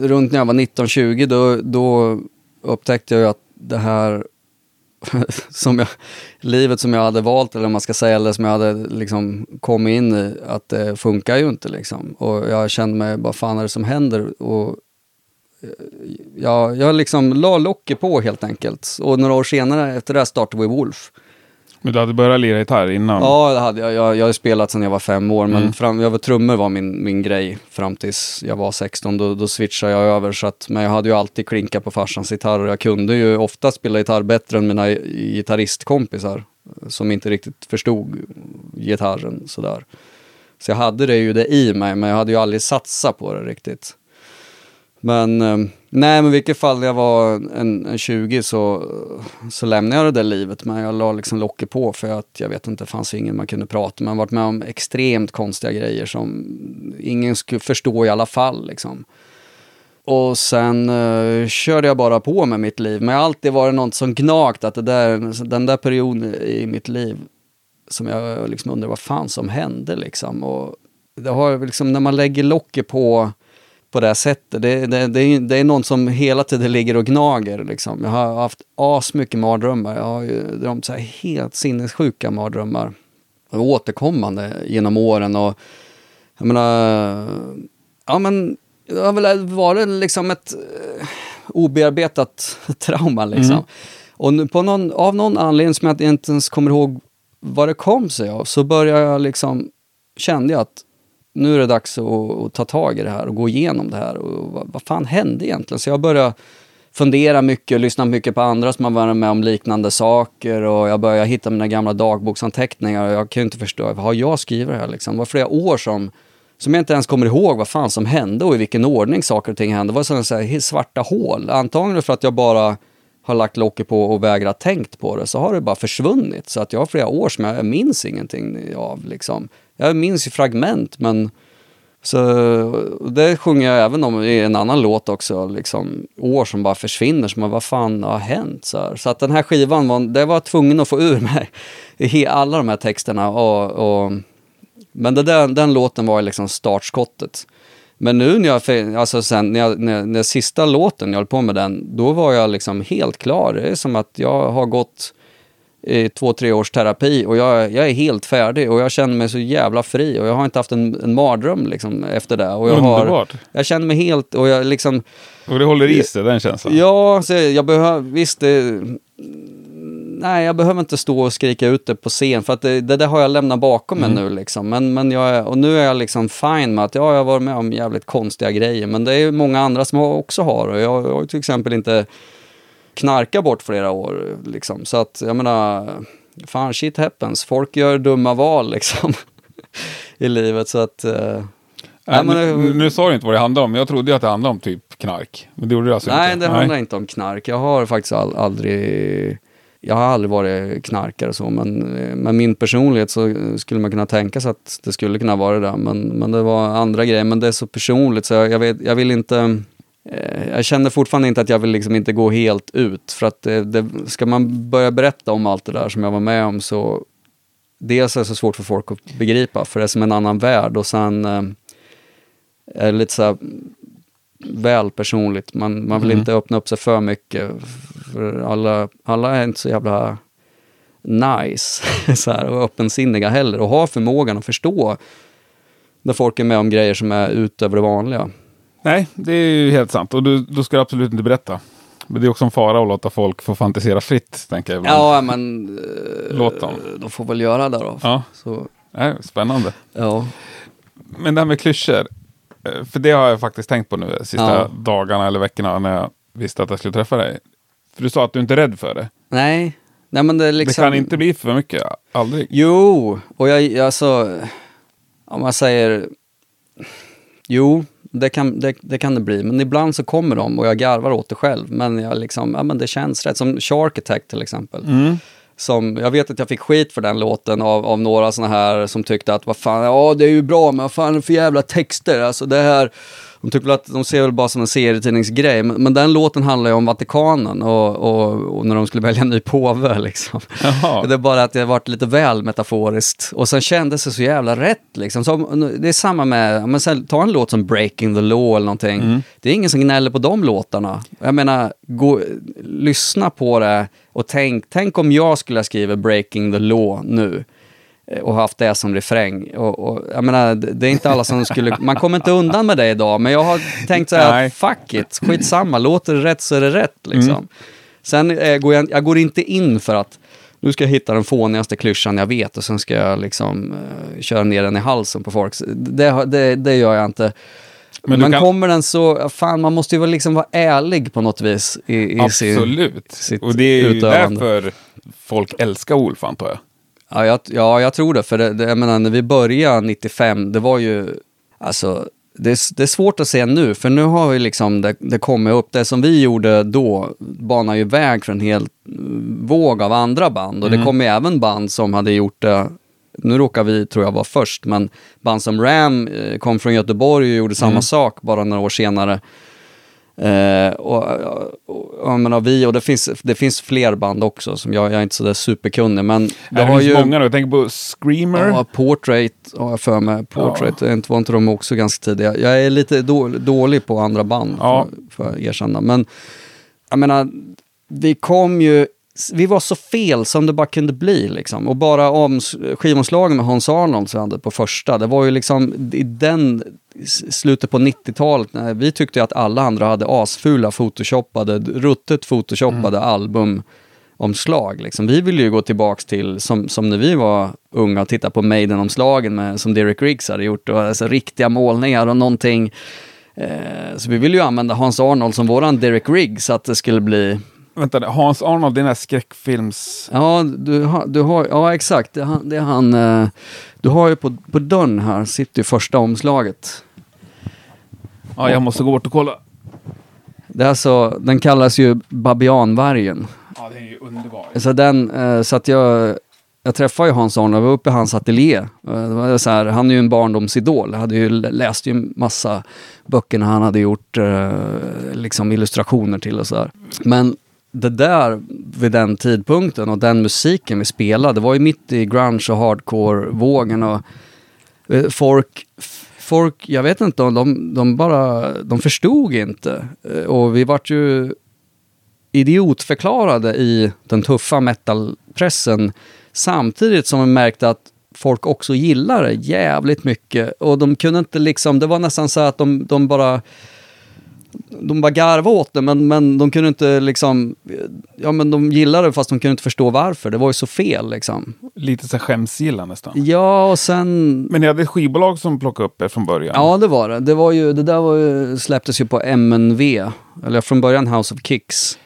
runt när jag var 19-20 då, då upptäckte jag ju att det här som jag, livet som jag hade valt eller man ska säga, eller som jag hade liksom kommit in i, att det funkar ju inte liksom. Och jag kände mig, vad fan är det som händer? Och jag, jag liksom la locket på helt enkelt. Och några år senare efter det här startade vi Wolf. Men du hade börjat lira gitarr innan? Ja, det hade jag. Jag, jag har spelat sedan jag var fem år, men fram, jag var trummor var min, min grej fram tills jag var 16. Då, då switchade jag över, så att, men jag hade ju alltid klinkat på farsans gitarr och jag kunde ju ofta spela gitarr bättre än mina gitarristkompisar som inte riktigt förstod gitarren sådär. Så jag hade det ju det i mig, men jag hade ju aldrig satsat på det riktigt. Men eh, nej, men i vilket fall när jag var en, en 20 så, så lämnade jag det där livet. Men jag la liksom locket på för att jag vet inte, det fanns ingen man kunde prata med. Jag har varit med om extremt konstiga grejer som ingen skulle förstå i alla fall. Liksom. Och sen uh, körde jag bara på med mitt liv. Men jag har alltid varit något som gnagt att det där, den där perioden i mitt liv som jag liksom undrar vad fan som hände liksom. Och det har liksom, när man lägger locket på på det här sättet. Det, det, det, är, det är någon som hela tiden ligger och gnager. Liksom. Jag har haft asmycket mardrömmar. Jag har ju drömt så här helt sinnessjuka mardrömmar. Återkommande genom åren. Och jag menar, ja men det har väl varit liksom ett eh, obearbetat trauma liksom. Mm. Och nu på någon, av någon anledning som jag inte ens kommer ihåg vad det kom sig av, så började jag liksom, kände jag att nu är det dags att, att ta tag i det här och gå igenom det här. Och vad, vad fan hände egentligen? Så jag började fundera mycket och lyssna mycket på andra som har varit med om liknande saker och jag började hitta mina gamla dagboksanteckningar och jag kan ju inte förstå, vad har jag skrivit det här liksom? Det var flera år som, som jag inte ens kommer ihåg vad fan som hände och i vilken ordning saker och ting hände. Det var sådana så här svarta hål. Antagligen för att jag bara har lagt locket på och vägrat tänkt på det så har det bara försvunnit. Så att jag har flera år som jag, jag minns ingenting av liksom. Jag minns ju fragment men så det sjunger jag även om i en annan låt också, liksom år som bara försvinner, som vad fan har hänt? Så, här. så att den här skivan, var, det var tvungen att få ur mig i alla de här texterna. Och, och men det där, den låten var liksom startskottet. Men nu när jag, alltså sen, när, jag, när, när sista låten, jag höll på med den, då var jag liksom helt klar. Det är som att jag har gått i två, tre års terapi och jag, jag är helt färdig och jag känner mig så jävla fri och jag har inte haft en, en mardröm liksom efter det. Och jag, har, Underbart. jag känner mig helt, och jag liksom, Och det håller i sig, den känslan. ja, så jag behöver, visst det, nej jag behöver inte stå och skrika ut det på scen för att det, det där har jag lämnat bakom mig nu liksom. Men, men jag, och nu är jag liksom fine med att ja, jag har varit med om jävligt konstiga grejer men det är ju många andra som också har och jag, jag har till exempel inte knarka bort flera år. Liksom. Så att jag menar, fan shit happens. Folk gör dumma val liksom i livet. Så att, eh, Nej, men nu, det- nu sa du inte vad det handlade om. Jag trodde att det handlade om typ knark. Men det gjorde det alltså nej, inte. det handlar inte om knark. Jag har faktiskt all, aldrig jag har aldrig varit knarkare så, men eh, med min personlighet så skulle man kunna tänka sig att det skulle kunna vara det. Men, men det var andra grejer, men det är så personligt så jag, jag, vet, jag vill inte... eh, Jag känner fortfarande inte att jag vill liksom inte gå helt ut. För att det, det, ska man börja berätta om allt det där som jag var med om så... Dels är det så svårt för folk att begripa, för det är som en annan värld. Och sen eh, är det lite så här väl personligt. Man, man vill Mm. inte öppna upp sig för mycket. För alla, alla är inte så jävla nice så här, och öppensinniga heller. Och har förmågan att förstå när folk är med om grejer som är utöver det vanliga. Nej, det är ju helt sant. Och du, då ska du absolut inte berätta. Men det är också en fara att låta folk få fantisera fritt, tänker jag. ibland. Ja, men eh, Låt dem. de får väl göra det då. Ja. Så, Nej, spännande. ja. Men det här med klyschor. eh, För det har jag faktiskt tänkt på nu de sista Ja. dagarna eller veckorna när jag visste att jag skulle träffa dig. För du sa att du inte är rädd för det. Nej. Nej, men det liksom... Det kan inte bli för mycket. Aldrig. Jo, och jag, alltså, om man säger, jo, det kan, det, det kan det bli, men ibland så kommer de och jag garvar åt det själv, men jag liksom, ja men det känns rätt, som Shark Attack till exempel. Som, jag vet att jag fick skit för den låten av, av några såna här som tyckte att vad fan, ja det är ju bra men vad fan är det för jävla texter, alltså det här de tycker att de ser väl bara som en serietidningsgrej, men, men den låten handlar ju om Vatikanen och, och, och när de skulle välja en ny påve liksom. Jaha. Det är bara att det har varit lite väl metaforiskt. Och sen kändes det så jävla rätt liksom. Så, det är samma med, men sen, ta en låt som Breaking the Law eller någonting. Det är ingen som gnäller på de låtarna. Jag menar, gå, lyssna på det och tänk, tänk om jag skulle ha skrivit Breaking the Law nu och haft det som refräng. Och, och, jag menar, det är inte alla som skulle... Man kommer inte undan med det idag, men jag har tänkt så här att fuck it, skitsamma, låter det rätt så är det rätt liksom. Sen eh, går jag, jag går inte in för att nu ska jag hitta den fånigaste klyschan jag vet och sen ska jag liksom eh, köra ner den i halsen på folk. Det, det, det gör jag inte. Men Men, kan- kommer den så, fan man måste ju väl liksom vara ärlig på något vis i, i sin... Absolut. sitt och det är ju utövande. därför folk älskar Olf, antar jag. Ja, jag, ja, jag tror det. För det, det, jag menar, när vi började 95, det var ju... Alltså, det är, det är svårt att se nu, för nu har vi liksom det, det kommit upp. Det som vi gjorde då banar ju väg för en hel mm, våg av andra band. Och det kom ju även band som hade gjort det nu råkar vi, tror jag, vara först, men band som Ram eh, kom från Göteborg och gjorde samma sak bara några år senare. Eh, och, och, och, menar, vi, och det finns, det finns fler band också, som jag, jag är inte sådär superkunnig, men Det, har finns ju... många nu. Jag tänker på Screamer. Ja, Portrait har jag för mig. Portrait, ja. var inte de också ganska tidiga? Jag är lite då, dålig på andra band, Ja. för, för att erkänna. Men jag menar, vi kom ju... Vi var så fel som det bara kunde bli. Liksom. Och bara om skivomslagen med Hans Arnold som vi hade på första, det var ju liksom i den slutet på 90-talet, när vi tyckte att alla andra hade asfula photoshoppade, ruttet photoshoppade albumomslag. Liksom. Vi ville ju gå tillbaks till, som, som när vi var unga, och titta på Maiden-omslagen som Derek Riggs hade gjort, och alltså, riktiga målningar och någonting. Eh, så vi ville ju använda Hans Arnold som våran Derek Riggs, så att det skulle bli Vänta, Hans Arnold, det är den här skräckfilms... Ja, du har, du har, ja exakt. Det är han, det är han eh, du har ju på, på dörren här, sitter ju första omslaget. Ja, jag måste gå bort och kolla. Det är alltså, den kallas ju babianvargen. Ja, det är ju underbart. Så, den, eh, så att jag, jag träffade ju Hans Arnold, jag var uppe i hans ateljé. Eh, Det var så här, han är ju en barndomsidol, jag hade ju lä- läst ju massa böcker när han hade gjort eh, liksom illustrationer till och sådär. Men det där vid den tidpunkten och den musiken vi spelade, det var ju mitt i grunge och hardcore-vågen och eh, folk, folk, jag vet inte de, de bara, de förstod inte. Eh, och vi vart ju idiotförklarade i den tuffa metalpressen samtidigt som vi märkte att folk också gillade det jävligt mycket. Och de kunde inte liksom, det var nästan så att de, de bara de bara garvade åt det, men, men de kunde inte liksom... Ja, men de gillade det fast de kunde inte förstå varför. Det var ju så fel liksom. Lite så skämsgilla nästan. Ja, och sen... Men ni hade ett skivbolag som plockade upp er från början? Ja, det var det. Det, var ju, det där var ju, släpptes ju på MNV, eller från början House of Kicks.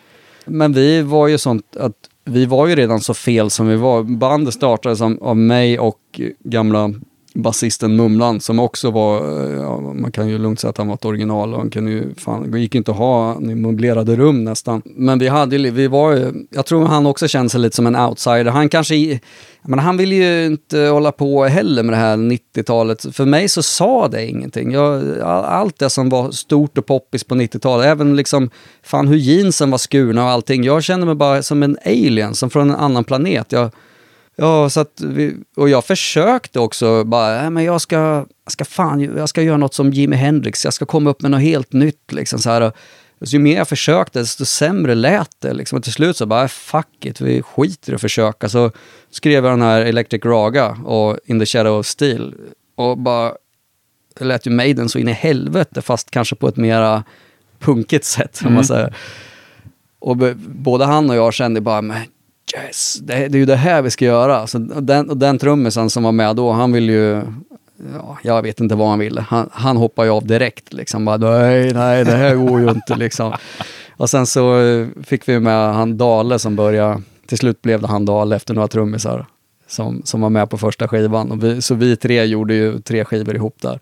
Men vi var ju sånt att vi var ju redan så fel som vi var. Bandet startades av mig och gamla basisten Mumlan som också var, eh, ja, man kan ju lugnt säga att han var ett original och han kunde ju, fan, det gick inte att ha han i möblerade rum nästan. Men vi hade ju, vi var ju, jag tror han också kände sig lite som en outsider. Han kanske, men han ville ju inte hålla på heller med det här 90-talet. För mig så sa det ingenting. Jag, allt det som var stort och poppis på 90-talet, även liksom, fan hur jeansen var skurna och allting. Jag kände mig bara som en alien, som från en annan planet. Jag, Ja, så vi, och jag försökte också bara, äh, men jag ska, jag ska fan, jag ska göra något som Jimi Hendrix, jag ska komma upp med något helt nytt liksom så här. Och, så ju mer jag försökte, desto sämre lät det liksom. Och till slut så bara, fuck it, vi skiter i att försöka. Så skrev jag den här Electric Raga och In the Shadow of Steel. Och bara, det lät ju Maiden så in i helvete, fast kanske på ett mera punkigt sätt, om man säger. Och både han och jag kände bara, men yes, det, det är ju det här vi ska göra. Så den, och den trummisen som var med då, han ville ju, ja, jag vet inte vad han ville. Han, han hoppade ju av direkt liksom. Bara, nej, nej, det här går ju inte liksom. Och sen så eh, fick vi med han Dale som började, till slut blev det han Dale efter några trummisar som, som var med på första skivan. Och vi, så vi tre gjorde ju tre skivor ihop där.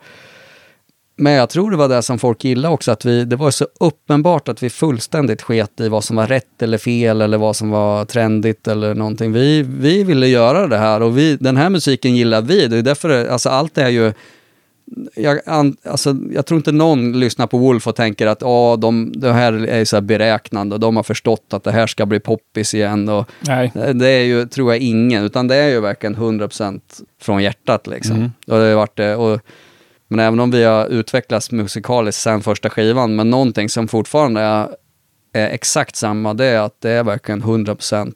Men jag tror det var det som folk gillade också, att vi, det var så uppenbart att vi fullständigt sket i vad som var rätt eller fel eller vad som var trendigt eller någonting. Vi, vi ville göra det här och vi, den här musiken gillar vi. Det är därför, det- alltså allt är ju... Jag, an, alltså, jag tror inte någon lyssnar på Wolf och tänker att oh, de, det här är så här beräknande och de har förstått att det här ska bli poppis igen. Och, Nej. det är ju, tror jag, ingen, utan det är ju verkligen 100% från hjärtat liksom. Och det har varit det. Och, men även om vi har utvecklats musikaliskt sen första skivan, men någonting som fortfarande är, är exakt samma, det är att det är verkligen 100%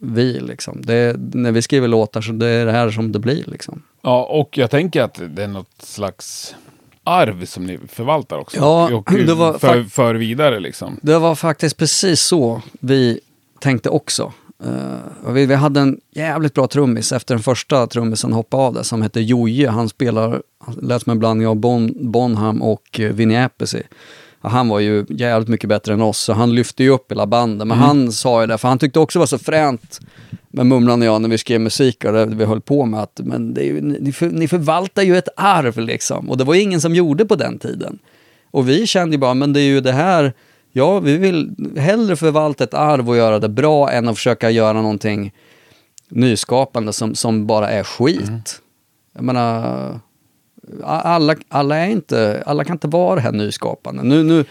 vi liksom. Det är, när vi skriver låtar så det är det här som det blir liksom. Ja, och jag tänker att det är något slags arv som ni förvaltar också. Ja, och det var för, för vidare liksom. Det var faktiskt precis så vi tänkte också. Och vi, vi hade en jävligt bra trummis efter den första trummisen hoppade av det som hette Joje. Han spelar, han lät som en blandning av bon, Bonham och uh, Vinnie Appice. Och han var ju jävligt mycket bättre än oss, så han lyfte ju upp hela bandet. Men han sa ju det, för han tyckte också det var så fränt med Mumlan och jag när vi skrev musik och det vi höll på med att men det är ju, ni, för, ni förvaltar ju ett arv liksom. Och det var ju ingen som gjorde på den tiden. Och vi kände ju bara, men det är ju det här, ja vi vill hellre förvalta ett arv och göra det bra än att försöka göra någonting nyskapande som, som bara är skit. Jag menar, alla, alla, är inte, alla kan inte vara det här nyskapande. Nu, nu,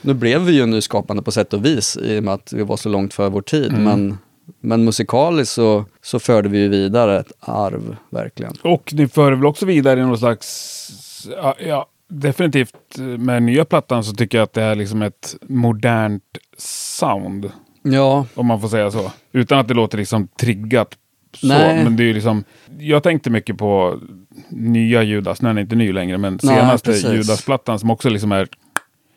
Nu blev vi ju nyskapande på sätt och vis i och med att vi var så långt för vår tid. Mm. Men, men musikaliskt så, så förde vi ju vidare ett arv, verkligen. Och ni för väl också vidare i någon slags, ja, ja, definitivt med nya plattan så tycker jag att det är liksom ett modernt sound. Ja, Om man får säga så. Utan att det låter liksom triggat. Så. Nej. Men det är ju liksom, jag tänkte mycket på nya Judas, nu är den inte ny längre, men Nej, senaste precis. Judas-plattan som också liksom är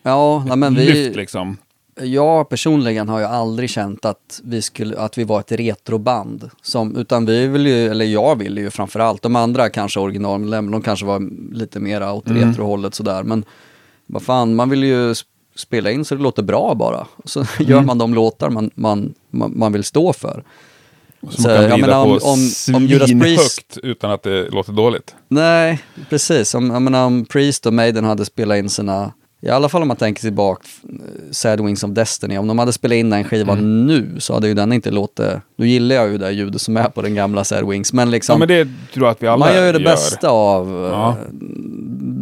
ja nej, men vi, lyft liksom. Jag personligen har ju aldrig känt att vi, skulle, att vi var ett retroband. Som, utan vi vill ju, eller jag ville ju framförallt, de andra kanske originalmedlemmar, de kanske var lite mera åt Mm. retrohållet sådär. Men vad fan, man vill ju sp- spela in så det låter bra bara. Så Mm. gör man de låtar man, man, man, man vill stå för. Som Så, man kan jag menar, på om- om- om Judas Priest- utan att det låter dåligt. Nej, precis. Om, jag menar, om Priest och Maiden hade spelat in sina, i alla fall om man tänker tillbaka, eh, Sad Wings of Destiny, om de hade spelat in den skivan Mm. nu så hade ju den inte låtit, nu gillar jag ju det ljudet som är på den gamla Sad Wings, men liksom, Ja, men det tror jag att vi alla man gör ju det bästa av eh, Ja.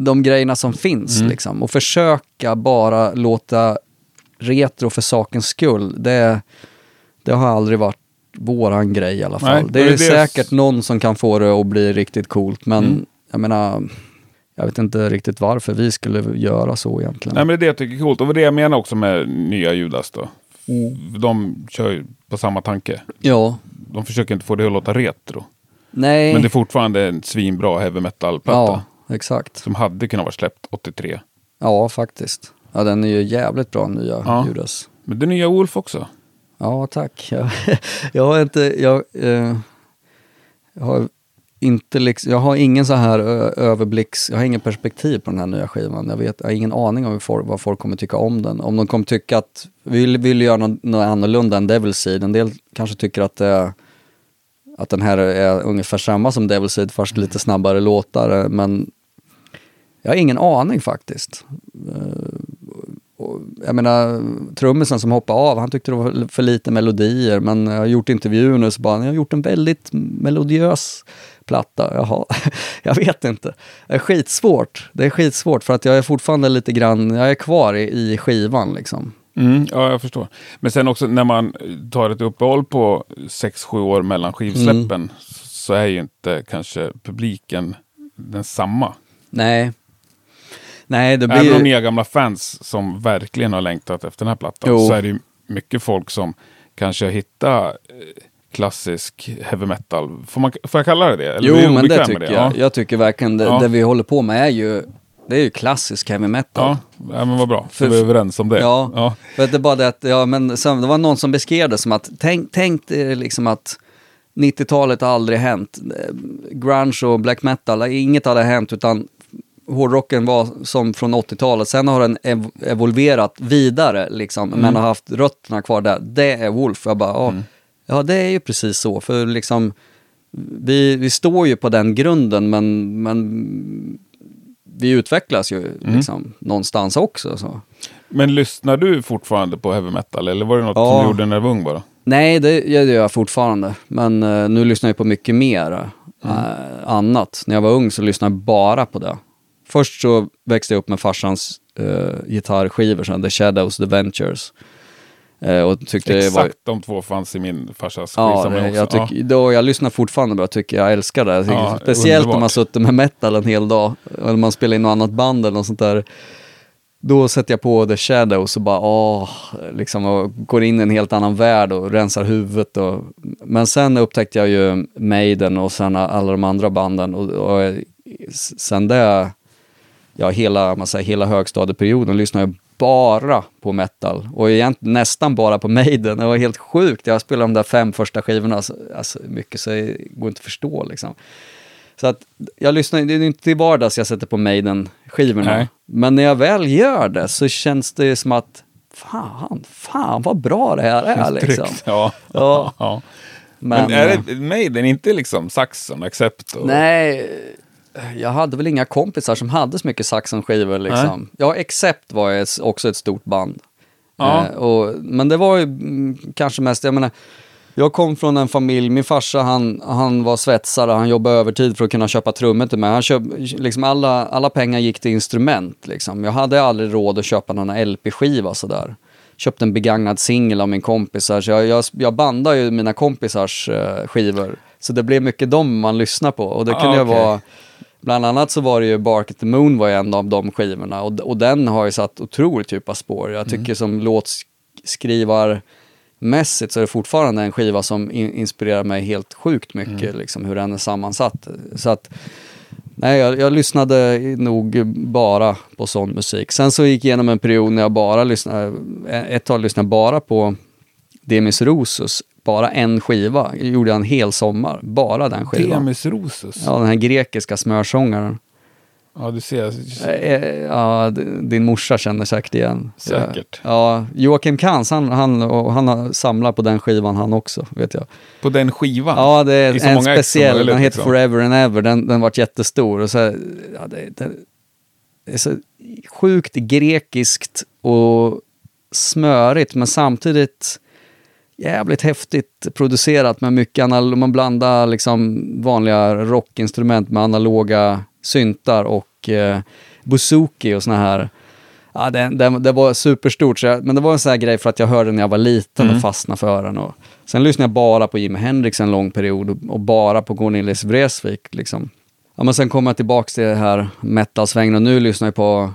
de grejerna som finns Mm. liksom. Och försöka bara låta retro för sakens skull, det, det har aldrig varit våran grej i alla fall. Nej, det är det är säkert någon som kan få det att bli riktigt coolt, men Mm. jag menar, jag vet inte riktigt varför vi skulle göra så egentligen. Nej, men det är det jag tycker är coolt. Och det är jag menar också med nya Judas då. Mm. De kör ju på samma tanke. Ja, De försöker inte få det att låta retro. nej, Men det är fortfarande en svinbra heavy metal-platta. ja, exakt. Som hade kunnat vara släppt 83. Ja, faktiskt. Ja, den är ju jävligt bra, nya Ja. Judas. Men det nya Wolf också. Ja, tack. Jag, jag har inte, jag, eh, jag har inte liksom, jag har ingen så här överblicks, jag har ingen perspektiv på den här nya skivan. Jag, vet, jag har ingen aning om folk, vad folk kommer tycka om den. Om de kommer tycka att vi vill, vill göra något, något annorlunda än Devil's Seed. En del kanske tycker att, det, att den här är ungefär samma som Devil's Seed fast lite snabbare låtar. Eh, men jag har ingen aning faktiskt. Eh, jag menar, trummisen som hoppade av, han tyckte det var för lite melodier, men jag har gjort intervjuer nu så bara, jag har gjort en väldigt melodiös platta. Jaha, jag vet inte. Det är skitsvårt. Det är skitsvårt för att jag är fortfarande lite grann, jag är kvar i, i skivan liksom. Mm, ja, jag förstår. Men sen också när man tar ett uppehåll på 6-7 år mellan skivsläppen Mm. så är ju inte kanske publiken den samma. Nej. Nej, det blir Även om ni är gamla fans som verkligen har längtat efter den här plattan Jo. så är det ju mycket folk som kanske har hittat eh, klassisk heavy metal. Får, man, får jag kalla det det? Eller Jo, men det tycker med jag. Ja. Jag tycker verkligen det, Ja. det vi håller på med är ju, det är ju klassisk heavy metal. Ja, ja, men vad bra. För vi är överens om det. Ja, Ja. för det är bara det att, ja men sen, det var någon som beskrev det som att, tänk, tänk dig liksom att 90-talet har aldrig hänt. Eh, Grunge och black metal, inget hade hänt utan hårdrocken var som från 80-talet. Sen har den ev evolverat vidare liksom, men har haft rötterna kvar där. Det är Wolf. Jag bara, ja, ja det är ju precis så. För liksom, vi, vi står ju på den grunden men, men vi utvecklas ju liksom någonstans också. Så. Men lyssnar du fortfarande på heavy metal eller var det något Ja. som du gjorde när du var ung bara? Nej, det gör jag fortfarande. Men eh, nu lyssnar jag på mycket mer eh, annat. När jag var ung så lyssnade jag bara på det. Först så växte jag upp med farsans uh, gitarrskivor, The Shadows, The Ventures. Eh, och tyckte det var... Exakt de två fanns i min farsas Ja, jag, tyck, då, jag lyssnar fortfarande på det, tycker jag älskar det. Ja, speciellt underbart. man suttit med metal en hel dag, eller man spelar in något annat band eller något sånt där. Då sätter jag på The Shadows och bara åh, liksom och går in i en helt annan värld och rensar huvudet. Och, men sen upptäckte jag ju Maiden och sen alla de andra banden och, och sen det, ja hela, man säger, hela högstadieperioden lyssnade jag bara på metal och egentligen nästan bara på Maiden. Det var helt sjukt. Jag spelade de där fem första skivorna så, alltså, mycket så det går inte att förstå liksom. Så att jag lyssnar, det är inte till vardags jag sätter på Maiden-skivorna. Men när jag väl gör det så känns det som att fan, fan vad bra det här är Känns liksom. tryggt. Ja. Ja. ja. Men, Men, är eh, det Maiden, inte liksom Saxon, Accept? Och... Nej, jag hade väl inga kompisar som hade så mycket Saxon-skivor liksom. Ja, Accept var också ett stort band. Ja. Eh, och, men det var ju mm, kanske mest, jag menar, jag kom från en familj, min farsa han, han var svetsare, han jobbade övertid för att kunna köpa trummor till mig. Han köp, liksom alla, alla pengar gick till instrument. Liksom. Jag hade aldrig råd att köpa någon LP-skiva sådär. Köpte en begagnad singel av min kompisar, så jag, jag, jag bandade ju mina kompisars eh, skivor. Så det blev mycket dem man lyssnar på. Och det Ah, kunde ju okej. vara, bland annat så var det ju Bark at the Moon var ju en av de skivorna. Och, och den har ju satt otroligt djupa spår. Jag tycker som låtskrivarmässigt så är det fortfarande en skiva som in, inspirerar mig helt sjukt mycket, liksom hur den är sammansatt. Så att, nej, jag, jag lyssnade nog bara på sån musik. Sen så gick jag igenom en period när jag bara lyssnade, ett tag lyssnade bara på Demis Rosus, bara en skiva. Gjorde jag en hel sommar, bara den skivan. Demis Rosus. Ja. Ja, den här grekiska smörsångaren. du ser. Eh, Ja, d- din morsa känner säkert igen. Säkert. Ja, Joakim Kans, han, han, och han har samlat på den skivan han också, vet jag. På den skivan. Ja, det är en speciell, den heter liksom. Forever and Ever, den, den vart jättestor. Och så, ja, det, det, det är så sjukt grekiskt och smörigt, men samtidigt jävligt häftigt producerat med mycket anal- man blandar liksom vanliga rockinstrument med analoga syntar och eh, bouzouki och såna här. Ja, det, det, det var superstort, jag, men det var en sån här grej för att jag hörde när jag var liten och fastnade för den. Och, sen lyssnade jag bara på Jimi Hendrix en lång period och, och bara på Cornelis Vreeswijk. Liksom. Ja, men sen kom jag tillbaka till det här metalsvängen och nu lyssnar jag på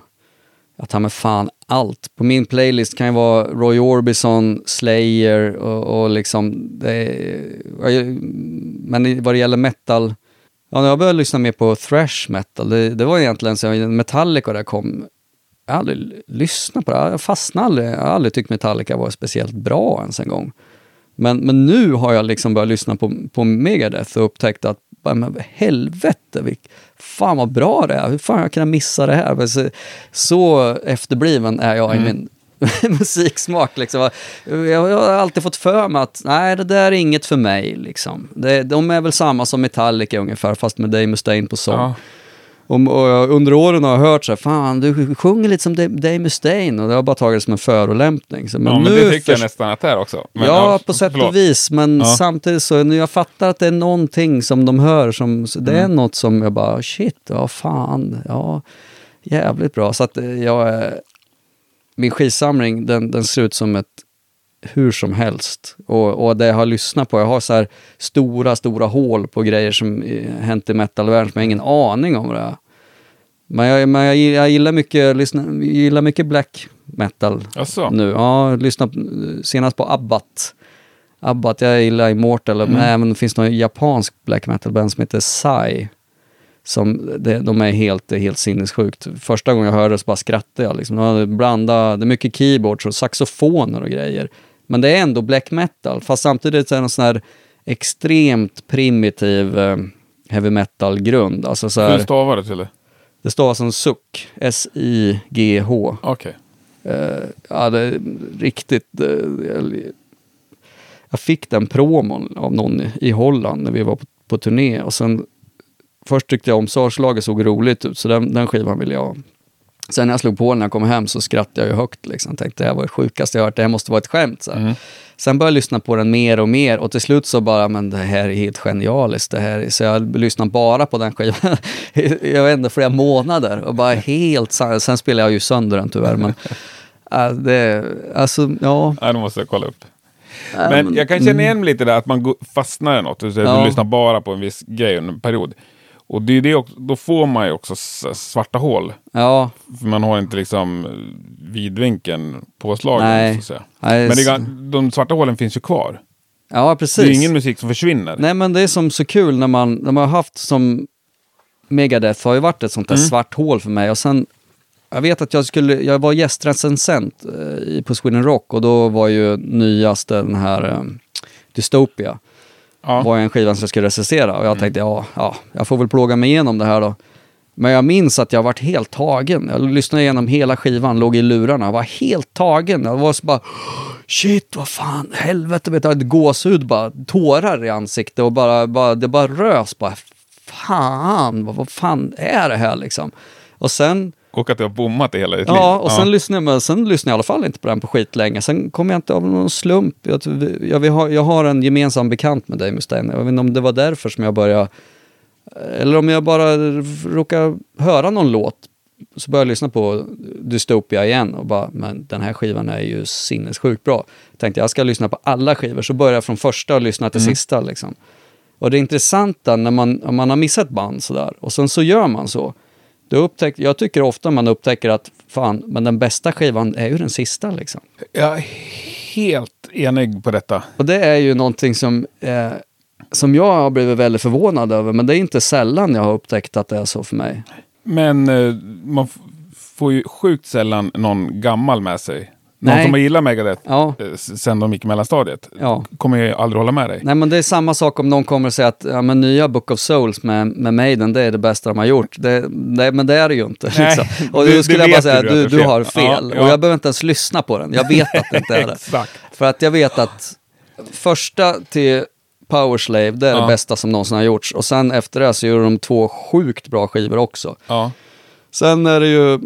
jag tar med fan allt. På min playlist kan ju vara Roy Orbison, Slayer och, och liksom... Det är, men vad det gäller metal... Ja, när jag började lyssna mer på thrash metal, det, det var egentligen så Metallica där kom. Jag har aldrig lyssnat på det, jag fastnade aldrig. Jag har aldrig tyckt Metallica var speciellt bra ens en gång. Men, men nu har jag liksom börjat lyssna på, på Megadeth och upptäckt att, men helvete, vilk, fan vad bra det är. Hur fan har jag kunnat missa det här? Så, så efterbliven är jag i min musiksmak. Liksom. Jag, jag har alltid fått för mig att nej, det där är inget för mig. Liksom. Det, de är väl samma som Metallica ungefär, fast med Dave Mustaine på sång. Ja. Och, och jag, under åren har jag hört så här, fan du sjunger lite som Dave- Mustaine och det har bara tagit det som en förolämpning. Så, Men, ja, men nu det tycker jag nästan att det är också. Men, ja, på sätt förlåt. och vis, men Ja. samtidigt så, nu jag fattar att det är någonting som de hör, som, det är Mm. något som jag bara, shit, ja fan, ja, jävligt bra. Så att eh, jag, är- min skivsamling, den, den ser ut som ett hur som helst. Och, och det jag har lyssnat på, jag har så här stora, stora hål på grejer som eh, hänt i metalvärlden som jag har ingen aning om det. Men jag, men jag, jag gillar mycket, lyssna, gillar mycket black metal Jaså? nu. Ja, jag lyssnade senast på Abbat. Abbat, jag gillar Immortal, Mm. men även det finns någon japansk black metal band som heter Psy. Som, det, de är helt, helt sinnessjukt. Första gången jag hörde det så bara skrattade jag. Liksom. De hade blandat, det är mycket keyboards och saxofoner och grejer. Men det är ändå black metal, fast samtidigt är det en sån här extremt primitiv eh, heavy metal-grund. Alltså så Hur här, stavar du till det? det står som SUK, S-I-G-H. Okej. Eh, ja, det är riktigt... eh, jag, jag fick den promon av någon i Holland när vi var på, på turné. Och sen, först tyckte jag omsorgslaget såg roligt ut, så den, den skivan ville jag ha. Sen när jag slog på när jag kom hem så skrattade jag ju högt. Liksom. Tänkte det här var det sjukaste jag hört, det här måste vara ett skämt. Så. Mm. Sen började jag lyssna på den mer och mer och till slut så bara, men det här är helt genialiskt. Det här. är-" Så jag lyssnade bara på den skivan, jag vet inte, flera månader och bara helt Sen spelade jag ju sönder den tyvärr, men äh, det, alltså, ja. Nej, då måste jag kolla upp. Äh, Men jag kan känna igen mig lite där att man fastnar i något. Du, säger, Ja. du lyssnar bara på en viss grej under en period. Och det är det också, då får man ju också svarta hål. Ja, För man har inte liksom eh, vidvinkeln påslagen. Nej. Så att säga. Nej, Men det är, de svarta hålen finns ju kvar. ja Det precis. är ju ingen musik som försvinner. Nej men det är som så kul när man, när man har haft som Megadeth har ju varit ett sånt där Mm. svart hål för mig och sen jag vet att jag skulle, jag var gästrecensent eh, på Sweden Rock och då var ju nyaste den här eh, Dystopia. Ja. var en skiva som jag skulle recensera och jag tänkte ja, ja, jag får väl plåga mig igenom det här då. Men jag minns att jag varit helt tagen. Jag lyssnade igenom hela skivan, låg i lurarna, var helt tagen. Jag var så bara, shit vad fan, helvete, vet jag, ett gåshud bara, tårar i ansiktet och bara, bara, det bara rös bara, fan, vad, vad fan är det här liksom? Och sen Och att du har bommat det hela ditt liv. Ja, och sen, lyssnade jag, men sen lyssnade jag i alla fall inte på den på skit länge. Sen kom jag inte av någon slump. Jag, jag, har, jag har en gemensam bekant med dig Mustaine. Jag vet inte om det var därför som jag började... Eller om jag bara råkade höra någon låt. Så började jag lyssna på Dystopia igen och bara, men den här skivan är ju sinnessjukt bra. Tänkte jag ska lyssna på alla skivor, så började jag från första och lyssna till sista liksom. Och det intressanta när man, om man har missat band sådär, och sen så gör man så. Då upptäck, jag tycker ofta man upptäcker att fan, men den bästa skivan är ju den sista liksom. Jag är helt enig på detta. Och det är ju någonting som, eh, som jag har blivit väldigt förvånad över, men det är inte sällan jag har upptäckt att det är så för mig. Men eh, man får ju sjukt sällan någon gammal med sig. Någon Nej. som har gillat Megadeth Ja. eh, sen de gick i mellanstadiet. Ja. Kommer ju aldrig hålla med dig. Nej men det är samma sak om någon kommer och säger att ja, men nya Book of Souls med, med Maiden, det är det bästa de har gjort. Det, det, men det är det ju inte. Nej, Liksom. Och det- då skulle jag bara säga, du du, att du är har fel. Ja. Och jag behöver inte ens lyssna på den. Jag vet att det inte är det. För att jag vet att första till Powerslave, det är det bästa som någonsin har gjorts. Och sen efter det så gjorde de två sjukt bra skivor också. Sen är det ju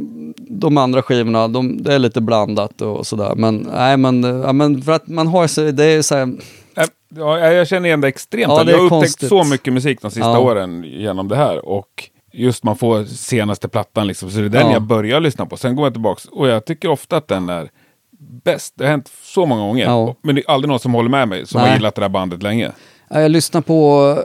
de andra skivorna, de, det är lite blandat och sådär. Men nej men, ja, men för att man har så, det är så här, Äh, Ja, jag känner igen det extremt. Ja, det jag har är upptäckt konstigt. så mycket musik de sista Ja. åren genom det här. Och just man får senaste plattan, liksom, så det är den Ja. jag börjar lyssna på. Sen går jag tillbaks och jag tycker ofta att den är bäst. Det har hänt så många gånger. Ja. Men det är aldrig någon som håller med mig som har Nej. gillat det där bandet länge. Ja, Jag lyssnar på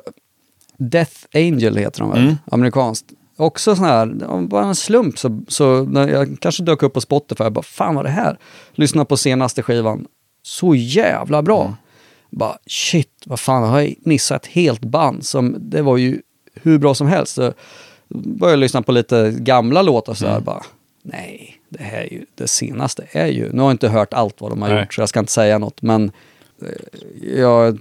Death Angel heter de väl, Mm. amerikanskt. Också sån här, bara en slump så, så när jag kanske dök upp på Spotify, jag bara fan vad är det här? Lyssna på senaste skivan, så jävla bra. Mm. Bara shit, vad fan har jag missat ett helt band som, det var ju hur bra som helst. Så började jag lyssna på lite gamla låtar så här, Mm. bara nej, det här är ju, det senaste är ju, nu har jag inte hört allt vad de har Nej. gjort så jag ska inte säga något, men Ja,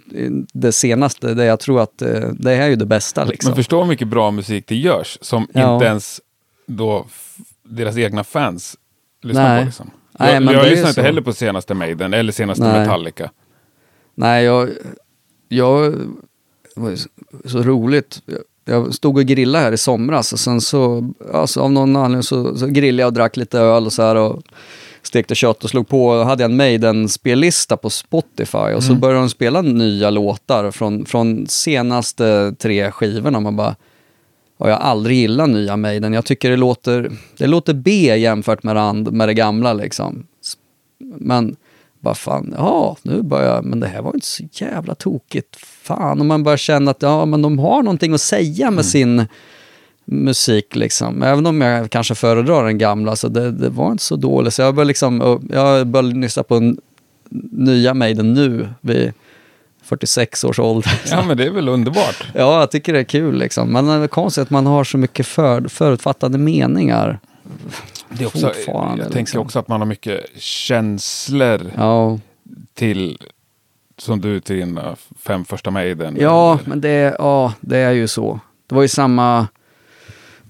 det senaste, det jag tror att eh, det här är ju det bästa liksom. Men förstå hur mycket bra musik det görs som Ja. inte ens då deras egna fans lyssnar Nej. på. Liksom. Nej, jag men jag lyssnar inte så. heller på senaste Maiden eller senaste Nej. Metallica. Nej, jag, jag, det var så, roligt. Jag, jag stod och grillade här i somras och sen så, alltså av någon anledning så, så grillade jag och drack lite öl och så här och stekte kött och slog på, och hade en Maiden-spellista på Spotify och så började de spela nya låtar från, från senaste tre skivorna. Man bara, och jag har aldrig gillat nya Maiden. Jag tycker det låter, det låter B jämfört med det, and, med det gamla liksom. Men vad fan, ja, nu börjar jag, men det här var inte så jävla tokigt. Fan, och man börjar känna att ja, men de har någonting att säga med sin musik liksom. Även om jag kanske föredrar den gamla, så det, det var inte så dåligt. Så jag började liksom, jag började lyssna på nya Maiden nu, vid 46 års ålder. Ja, men det är väl underbart. Ja, jag tycker det är kul liksom. Men det är konstigt att man har så mycket för, förutfattade meningar. Det är också, jag tänker liksom. också att man har mycket känslor Ja, till, som du till dina fem första Maiden. ja men det, ja, det är ju så. Det var ju samma,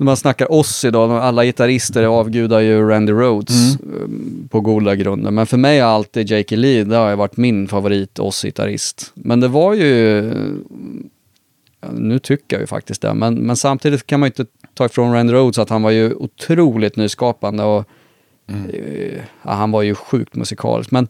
när man snackar oss idag, alla gitarrister avgudar ju Randy Rhodes um, på goda grunder. Men för mig har alltid Jakey Lee, det har varit min favorit oss-gitarrist. Men det var ju, nu tycker jag ju faktiskt det, men, men samtidigt kan man ju inte ta ifrån Randy Rhodes att han var ju otroligt nyskapande och eh, ja, han var ju sjukt musikalisk. Men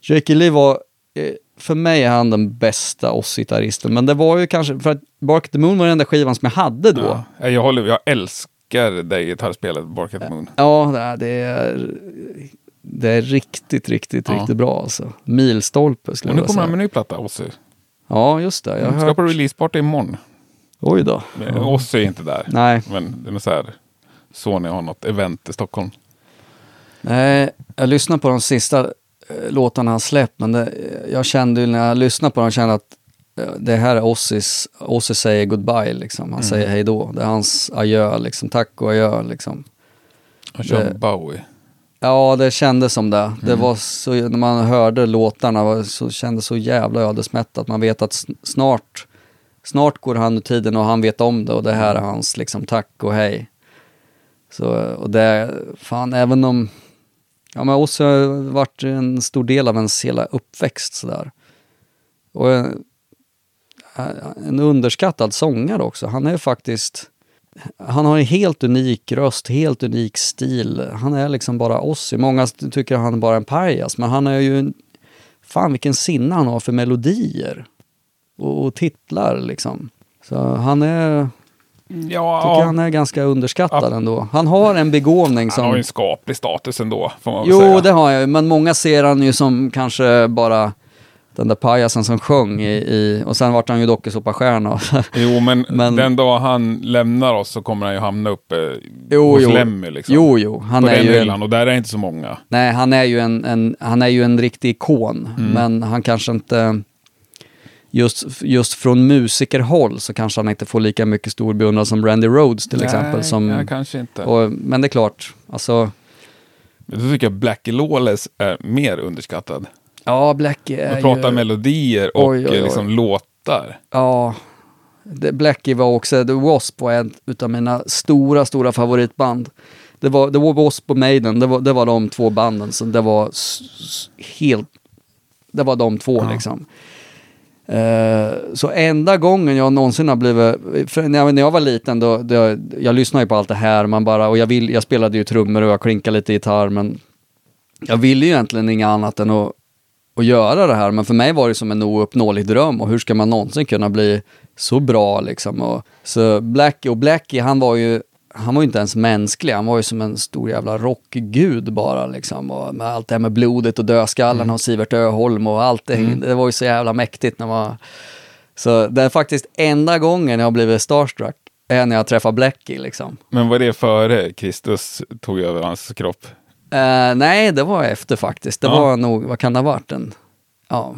Jakey Lee var, eh, för mig är han den bästa oss-gitarristen. Men det var ju kanske, för att Bark the Moon var den enda skivan som jag hade då. Ja, jag, håller, jag älskar det gitarrspelet, Bark at the Moon. Ja, det är, det är, riktigt, riktigt, Ja. riktigt bra alltså. Milstolpe skulle Och nu jag kommer han säga. med en ny platta, Ozzy. Ja, just det. Jag Jag har ska hört. på releaseparty imorgon. Oj då. Men Ozzy är inte där. Nej, Men det är så här, Sony har något event i Stockholm. Nej, jag lyssnade på de sista låtarna han släppt, men det, jag kände ju när jag lyssnade på dem, kände att eh, det här är Ossis, Ossi säger goodbye liksom. Han säger hej då. Det är hans adjö liksom, tack och adjö liksom. Han kör Det- Bowie. Ja, det kändes som det. Det var så, när man hörde låtarna så kändes så jävla ödesmättat. Man vet att sn- snart, snart går han ur tiden och han vet om det och det här är hans liksom tack och hej. Så, och det, fan även om, ja men också har varit en stor del av ens hela uppväxt sådär. Och eh, en underskattad sångare också. Han är faktiskt, han har en helt unik röst, helt unik stil. Han är liksom bara Ozzy. Många tycker han är bara en pajas, men han är ju en... Fan vilken sinne han har för melodier. Och, och titlar liksom. Så han är... Tycker Ja, han är ganska underskattad Ja. ändå. Han har en begåvning han som... har ju en skaplig status ändå, får man väl Jo, säga. det har jag ju, men många ser han ju som kanske bara den där pajasen som sjöng i, i och sen vart han ju dokusåpastjärna. Jo, men, Men- den dag han lämnar oss så kommer han ju hamna uppe Jo, hos jo. Lemmy. Liksom. jo, jo, han på är den ju hyllan, en, och där är inte så många. nej, han är ju en, en, han är ju en riktig ikon, Mm. men han kanske inte Just, just från musikerhåll så kanske han inte får lika mycket stor beundran som Randy Rhodes till exempel. Nej, Som, ja, kanske inte. och, men det är klart, alltså, Men då tycker jag Blackie Lawless är mer underskattad. ja, Blackie är Man pratar ju... melodier och Oj, oj, oj. liksom låtar. Ja, Blackie var också, The Wasp var en utav mina stora, stora favoritband. Det var, det var Wasp och Maiden, det var, det var de två banden som det var helt, det var de två Ja. liksom. Eh, så enda gången jag någonsin har blivit, för när, jag, när jag var liten då, då, jag lyssnade ju på allt det här, man bara, och jag, vill, jag spelade ju trummor och jag klinkade lite gitarr, men jag ville ju egentligen inget annat än att, att göra det här, men för mig var det som en ouppnåelig dröm och hur ska man någonsin kunna bli så bra liksom. Och, så Blackie, och Blackie han var ju, han var ju inte ens mänsklig, han var ju som en stor jävla rockgud bara liksom. Och med allt det här med blodet och dödskallen och Sivert Öholm och allt det, det var ju så jävla mäktigt när man... Så det är faktiskt enda gången jag har blivit starstruck är när jag träffar Blackie liksom. Men var det före Kristus tog över hans kropp? Eh, nej, det var efter faktiskt. Det Ja. var nog, vad kan det ha varit, en, ja,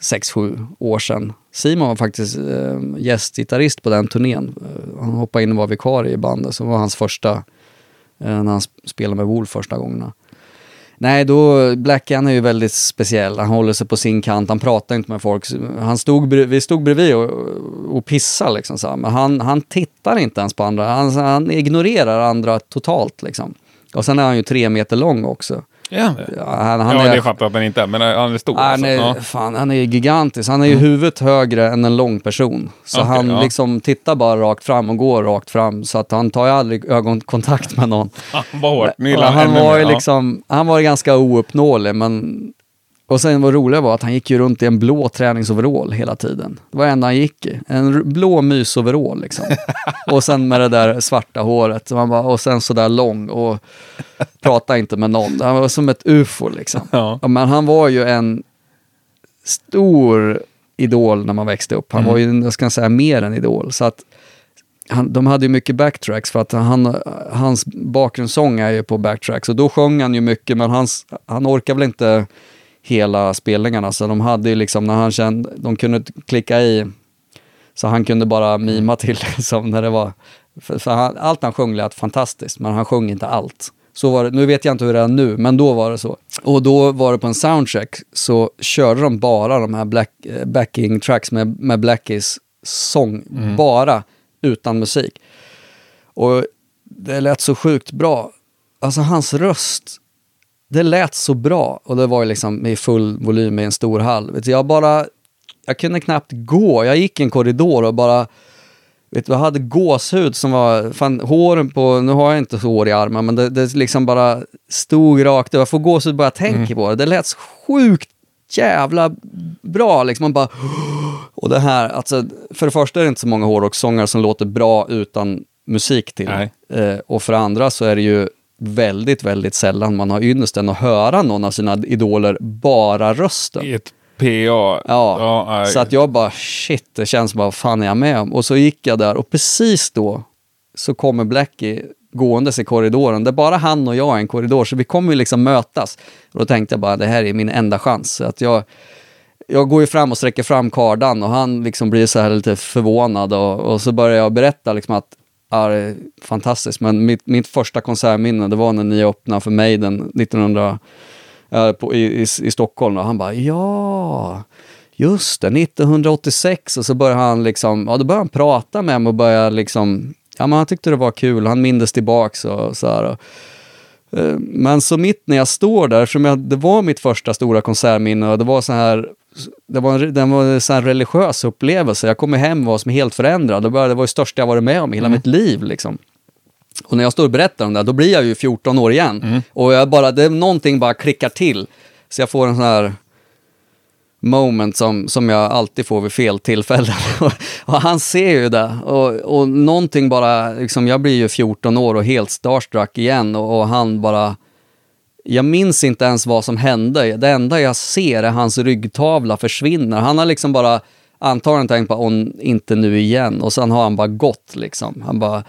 sex, sju år sedan. Simon var faktiskt eh, gästgitarrist på den turnén. Eh, han hoppade in och var vikarie i bandet, så det var hans första, eh, när han spelade med Wolf första gångerna. Nej, då, Black han är ju väldigt speciell. Han håller sig på sin kant, han pratar inte med folk. Han stod, vi stod bredvid och, och pissade liksom, så men han, han tittar inte ens på andra. Han, han ignorerar andra totalt liksom. Och sen är han ju tre meter lång också. Är han det? Ja, han, han ja, är, det fattar jag att han inte är, men han är stor. han alltså. är, Ja. fan, han är gigantisk. Han är ju huvudet högre än en lång person. Så Okej, han ja. liksom tittar bara rakt fram och går rakt fram. Så att han tar ju aldrig ögonkontakt med någon. Han var hårt. Gillar han var ju liksom, han var ganska ouppnåelig men och sen vad roliga var att han gick ju runt i en blå träningsoverall hela tiden. Det var det enda han gick i. En blå mysoverall liksom. och sen med det där svarta håret. Man bara, och sen sådär lång och pratade inte med någon. Han var som ett ufo liksom. Ja, Men han var ju en stor idol när man växte upp. Han Mm. var ju, jag ska säga, mer än idol. Så att han, de hade ju mycket backtracks för att han, hans bakgrundssång är ju på backtracks. Och då sjöng han ju mycket, men hans, han orkar väl inte hela spelningarna. Så de hade ju liksom, när han kände, de kunde klicka i, så han kunde bara mima till liksom när det var, för, för han, allt han sjöng lät fantastiskt, men han sjöng inte allt. Så var det, nu vet jag inte hur det är nu, men då var det så. Och då var det på en soundcheck, så körde de bara de här black, eh, backing tracks med, med Blackies sång, bara utan musik. Och det lät så sjukt bra. Alltså hans röst, det lät så bra. Och det var ju liksom i full volym i en stor hall. Jag bara, jag kunde knappt gå. Jag gick i en korridor och bara, vet du, jag hade gåshud som var, fan håren på, nu har jag inte hår i armen, men det, det liksom bara stod rakt Jag får gåshud bara jag tänker på det. Det lät så sjukt jävla bra liksom. Man bara, och det här, alltså, för det första är det inte så många hårdrockssångare som låter bra utan musik till. Eh, och för andra så är det ju väldigt, väldigt sällan man har ynnesten att höra någon av sina idoler bara rösten. I ett PA. Ja, nej. så att jag bara shit, det känns bara vad fan är jag med om? Och så gick jag där och precis då så kommer Blackie gåendes i korridoren. Det är bara han och jag i en korridor, så vi kommer ju liksom mötas. Och då tänkte jag bara, det här är min enda chans. Så att jag, jag går ju fram och sträcker fram kardan och han liksom blir så här lite förvånad och, och så börjar jag berätta liksom att ja, är fantastiskt, men mitt, mitt första konsertminne det var när ni öppnade för Maiden 1900, äh, eh, på, i, i, i Stockholm och han bara ja, just det, 1986 och så började han liksom, ja då började han prata med mig och började liksom, ja men han tyckte det var kul, han mindes tillbaks och så här. Och, eh, men så mitt när jag står där, eftersom jag, det var mitt första stora konsertminne och det var så här det var en, det var en sån religiös upplevelse. Jag kom hem och var som helt förändrad. Det var det var det största jag varit med om i hela mitt liv. Liksom. Och när jag står och berättar om det, då blir jag ju 14 år igen. Och jag bara, det, någonting bara klickar till. Så jag får en sån här moment som, som jag alltid får vid fel tillfällen. och han ser ju det. Och, och någonting bara, liksom, jag blir ju 14 år och helt starstruck igen. Och, och han bara, jag minns inte ens vad som hände. Det enda jag ser är hans ryggtavla försvinner. Han har liksom bara antagligen tänkt på, att inte nu igen. Och sen har han bara gått liksom. Han bara,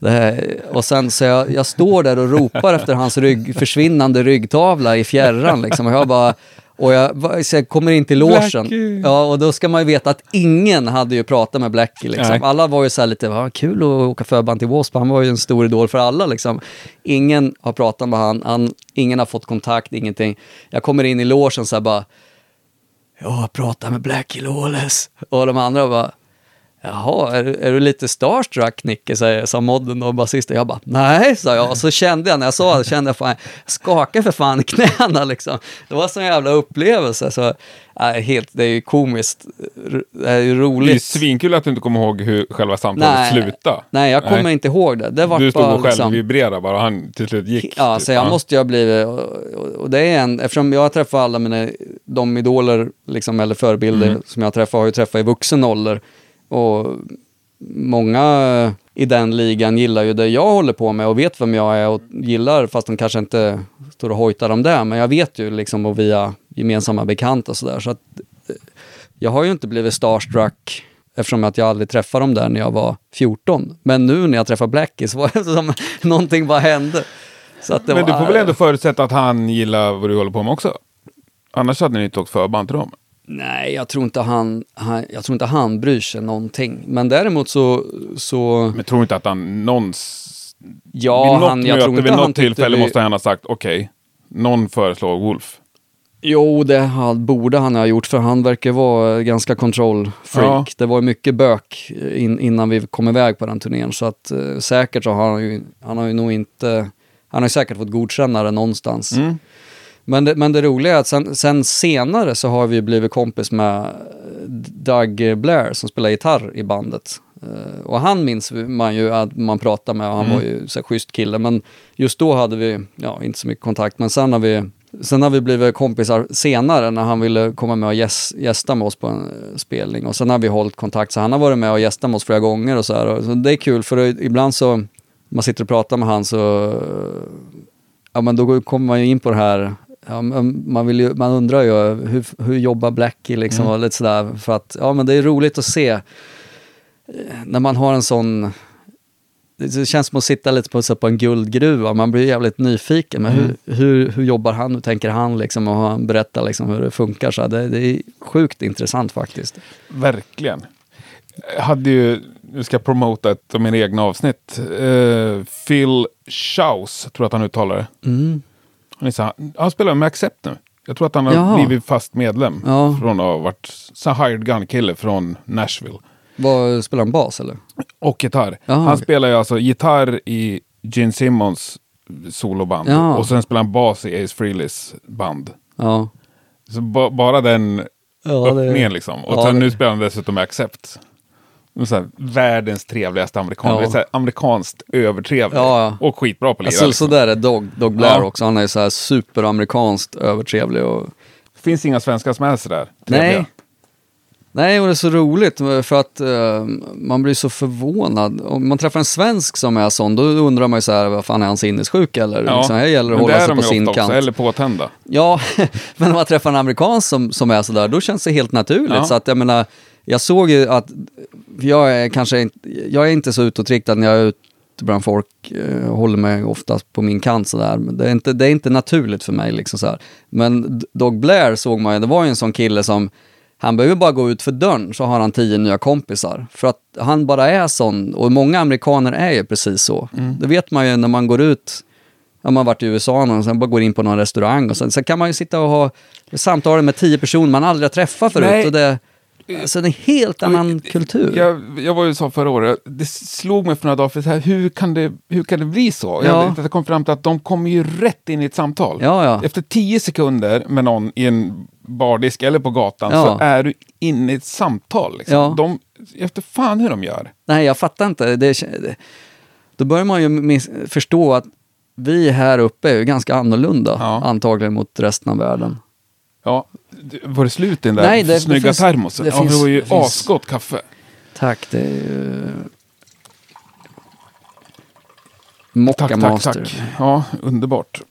det här, och sen så jag, jag står där och ropar efter hans rygg, försvinnande ryggtavla i fjärran liksom. Och jag bara, och jag, så jag kommer in till logen. Ja, och då ska man ju veta att ingen hade ju pratat med Blackie. Liksom. Alla var ju så här lite, vad kul att åka förband till Wasp. Han var ju en stor idol för alla. Liksom. Ingen har pratat med han, han, ingen har fått kontakt, ingenting. Jag kommer in i logen så här bara, jag har pratat med Blackie Lawless. Och de andra bara, Jaha, är, du- är du lite starstruck Nicke, säger sa modden och basisten. Jag bara, nej, sa jag. Och så kände jag, när jag sa det, kände jag fan, skakade för fan i knäna liksom. Det var en sån jävla upplevelse. Så, nej, helt, det är ju komiskt. Det är ju Det är ju roligt. svinkul att du inte kommer ihåg hur själva samtalet Nej. slutade. Nej, jag kommer Nej. inte ihåg det. Det var Du stod bara och själv liksom, vibrerade bara och han till slut gick. Ja, typ. så jag måste ju ha blivit, och- och det är en, eftersom jag träffar alla mina, de idoler, liksom, eller förebilder Mm. som jag träffar, har ju träffat i vuxen ålder. Och många i den ligan gillar ju det jag håller på med och vet vem jag är och gillar, fast de kanske inte står och hojtar om det, men jag vet ju liksom och via gemensamma bekanta och sådär. Så att eh, jag har ju inte blivit starstruck eftersom att jag aldrig träffade dem där när jag var 14. Men nu när jag träffar Blackie så var det som någonting bara hände. Men du var, får väl ändå förutsätta att han gillar vad du håller på med också? Annars hade ni inte åkt förband till dem. Nej, jag tror, inte han, han, jag tror inte han bryr sig någonting. Men däremot så... så Men tror inte att han någons... ja, vid något han, jag möte, tror inte vid han något tyckte tillfälle vi, måste han ha sagt okej, någon föreslår Wolf. Jo, det han, borde han ha gjort för han verkar vara ganska control freak. Ja. Det var mycket bök in, innan vi kom iväg på den turnén. Så att eh, säkert så har han ju, han har ju nog inte, han har säkert fått godkänna det någonstans. Mm. Men, det, men det roliga är att sen, sen senare så har vi blivit kompis med Doug Blair som spelar gitarr i bandet. Eh, och han minns man ju att man pratade med och han var ju så här, schysst kille. Men just då hade vi, ja, inte så mycket kontakt. Men sen har vi, sen har vi blivit kompisar senare när han ville komma med och gäs, gästa med oss på en eh, spelning. Och sen har vi hållit kontakt, så han har varit med och gästat med oss flera gånger och så här. Och så det är kul för ibland så, man sitter och pratar med han så ja men då kommer man ju in på det här, ja, man, vill ju, man undrar ju hur, hur jobbar Blackie liksom och lite sådär för att, ja men det är roligt att se eh, när man har en sån det känns som att sitta lite på, så på en guldgruva, man blir jävligt nyfiken. Men hur, hur, hur jobbar han, hur tänker han liksom och han berättar liksom hur det funkar. Så det, det är sjukt intressant faktiskt. Verkligen. Jag hade ju, nu ska jag promota ett av mina egna avsnitt. Eh, Phil Schaus, tror jag att han uttalar det. Mm. Han, är så här, han spelar med Accept nu. Jag tror att han har Jaha. blivit fast medlem. Ja. Från att ha varit så hired gun-kille från Nashville. Vad, spelar han bas eller? Och gitarr. Jaha, han spelar ju alltså gitarr i Gene Simmons soloband. Ja. Och sen spelar han bas i Ace Frehleys band. Ja. Så ba bara den Ja, det- öppningen liksom. Och ja, sen det- nu spelar han dessutom med Accept. Här, världens trevligaste amerikan. Ja. Så här, amerikanskt övertrevlig. Ja, ja. Och skitbra på att lira. Alltså, liksom. så där är Dog, Dog Blair också. Han är så här superamerikanskt övertrevlig och Det finns inga svenskar som är sådär trevliga. Nej. Nej, och det är så roligt för att eh, man blir så förvånad. Om man träffar en svensk som är sån, då undrar man ju så här, vad fan är han sinnessjuk eller? Ja. Liksom, här gäller det att hålla sig på sin ofta kant. också, eller påtända. Ja, men om man träffar en amerikan som, som är sådär, då känns det helt naturligt. Ja. Så att jag menar, jag såg ju att, jag är kanske inte, jag är inte så utåtriktad när jag är ute bland folk, eh, håller mig oftast på min kant sådär. Men det är inte, det är inte naturligt för mig liksom så här. Men Dog Blair såg man ju, det var ju en sån kille som, han behöver bara gå ut för dörren så har han tio nya kompisar. För att han bara är sån, och många amerikaner är ju precis så. Det vet man ju när man går ut Ja, man varit i USA och sen bara går in på någon restaurang och sen, sen kan man ju sitta och ha samtal med tio personer man aldrig har träffat förut. Nej. Och det, alltså en helt annan kultur. Jag, jag var i USA förra året. Det slog mig för några dagar, för så här, hur, kan det, hur kan det bli så? Ja. Jag, jag kom fram till att de kommer ju rätt in i ett samtal. Ja, ja. Efter tio sekunder med någon i en bardisk eller på gatan Ja. så är du inne i ett samtal. Liksom. Ja. De, efter fan hur de gör. Nej, jag fattar inte. Det, då börjar man ju förstå att vi här uppe är ju ganska annorlunda Ja. antagligen mot resten av världen. Ja, var det slut i den där Nej, det- det snygga finns- termosen? det ja, finns- det var ju det finns- asgott kaffe. Tack, det är ju... Tack, Mocca tack, Master. tack. Ja, underbart.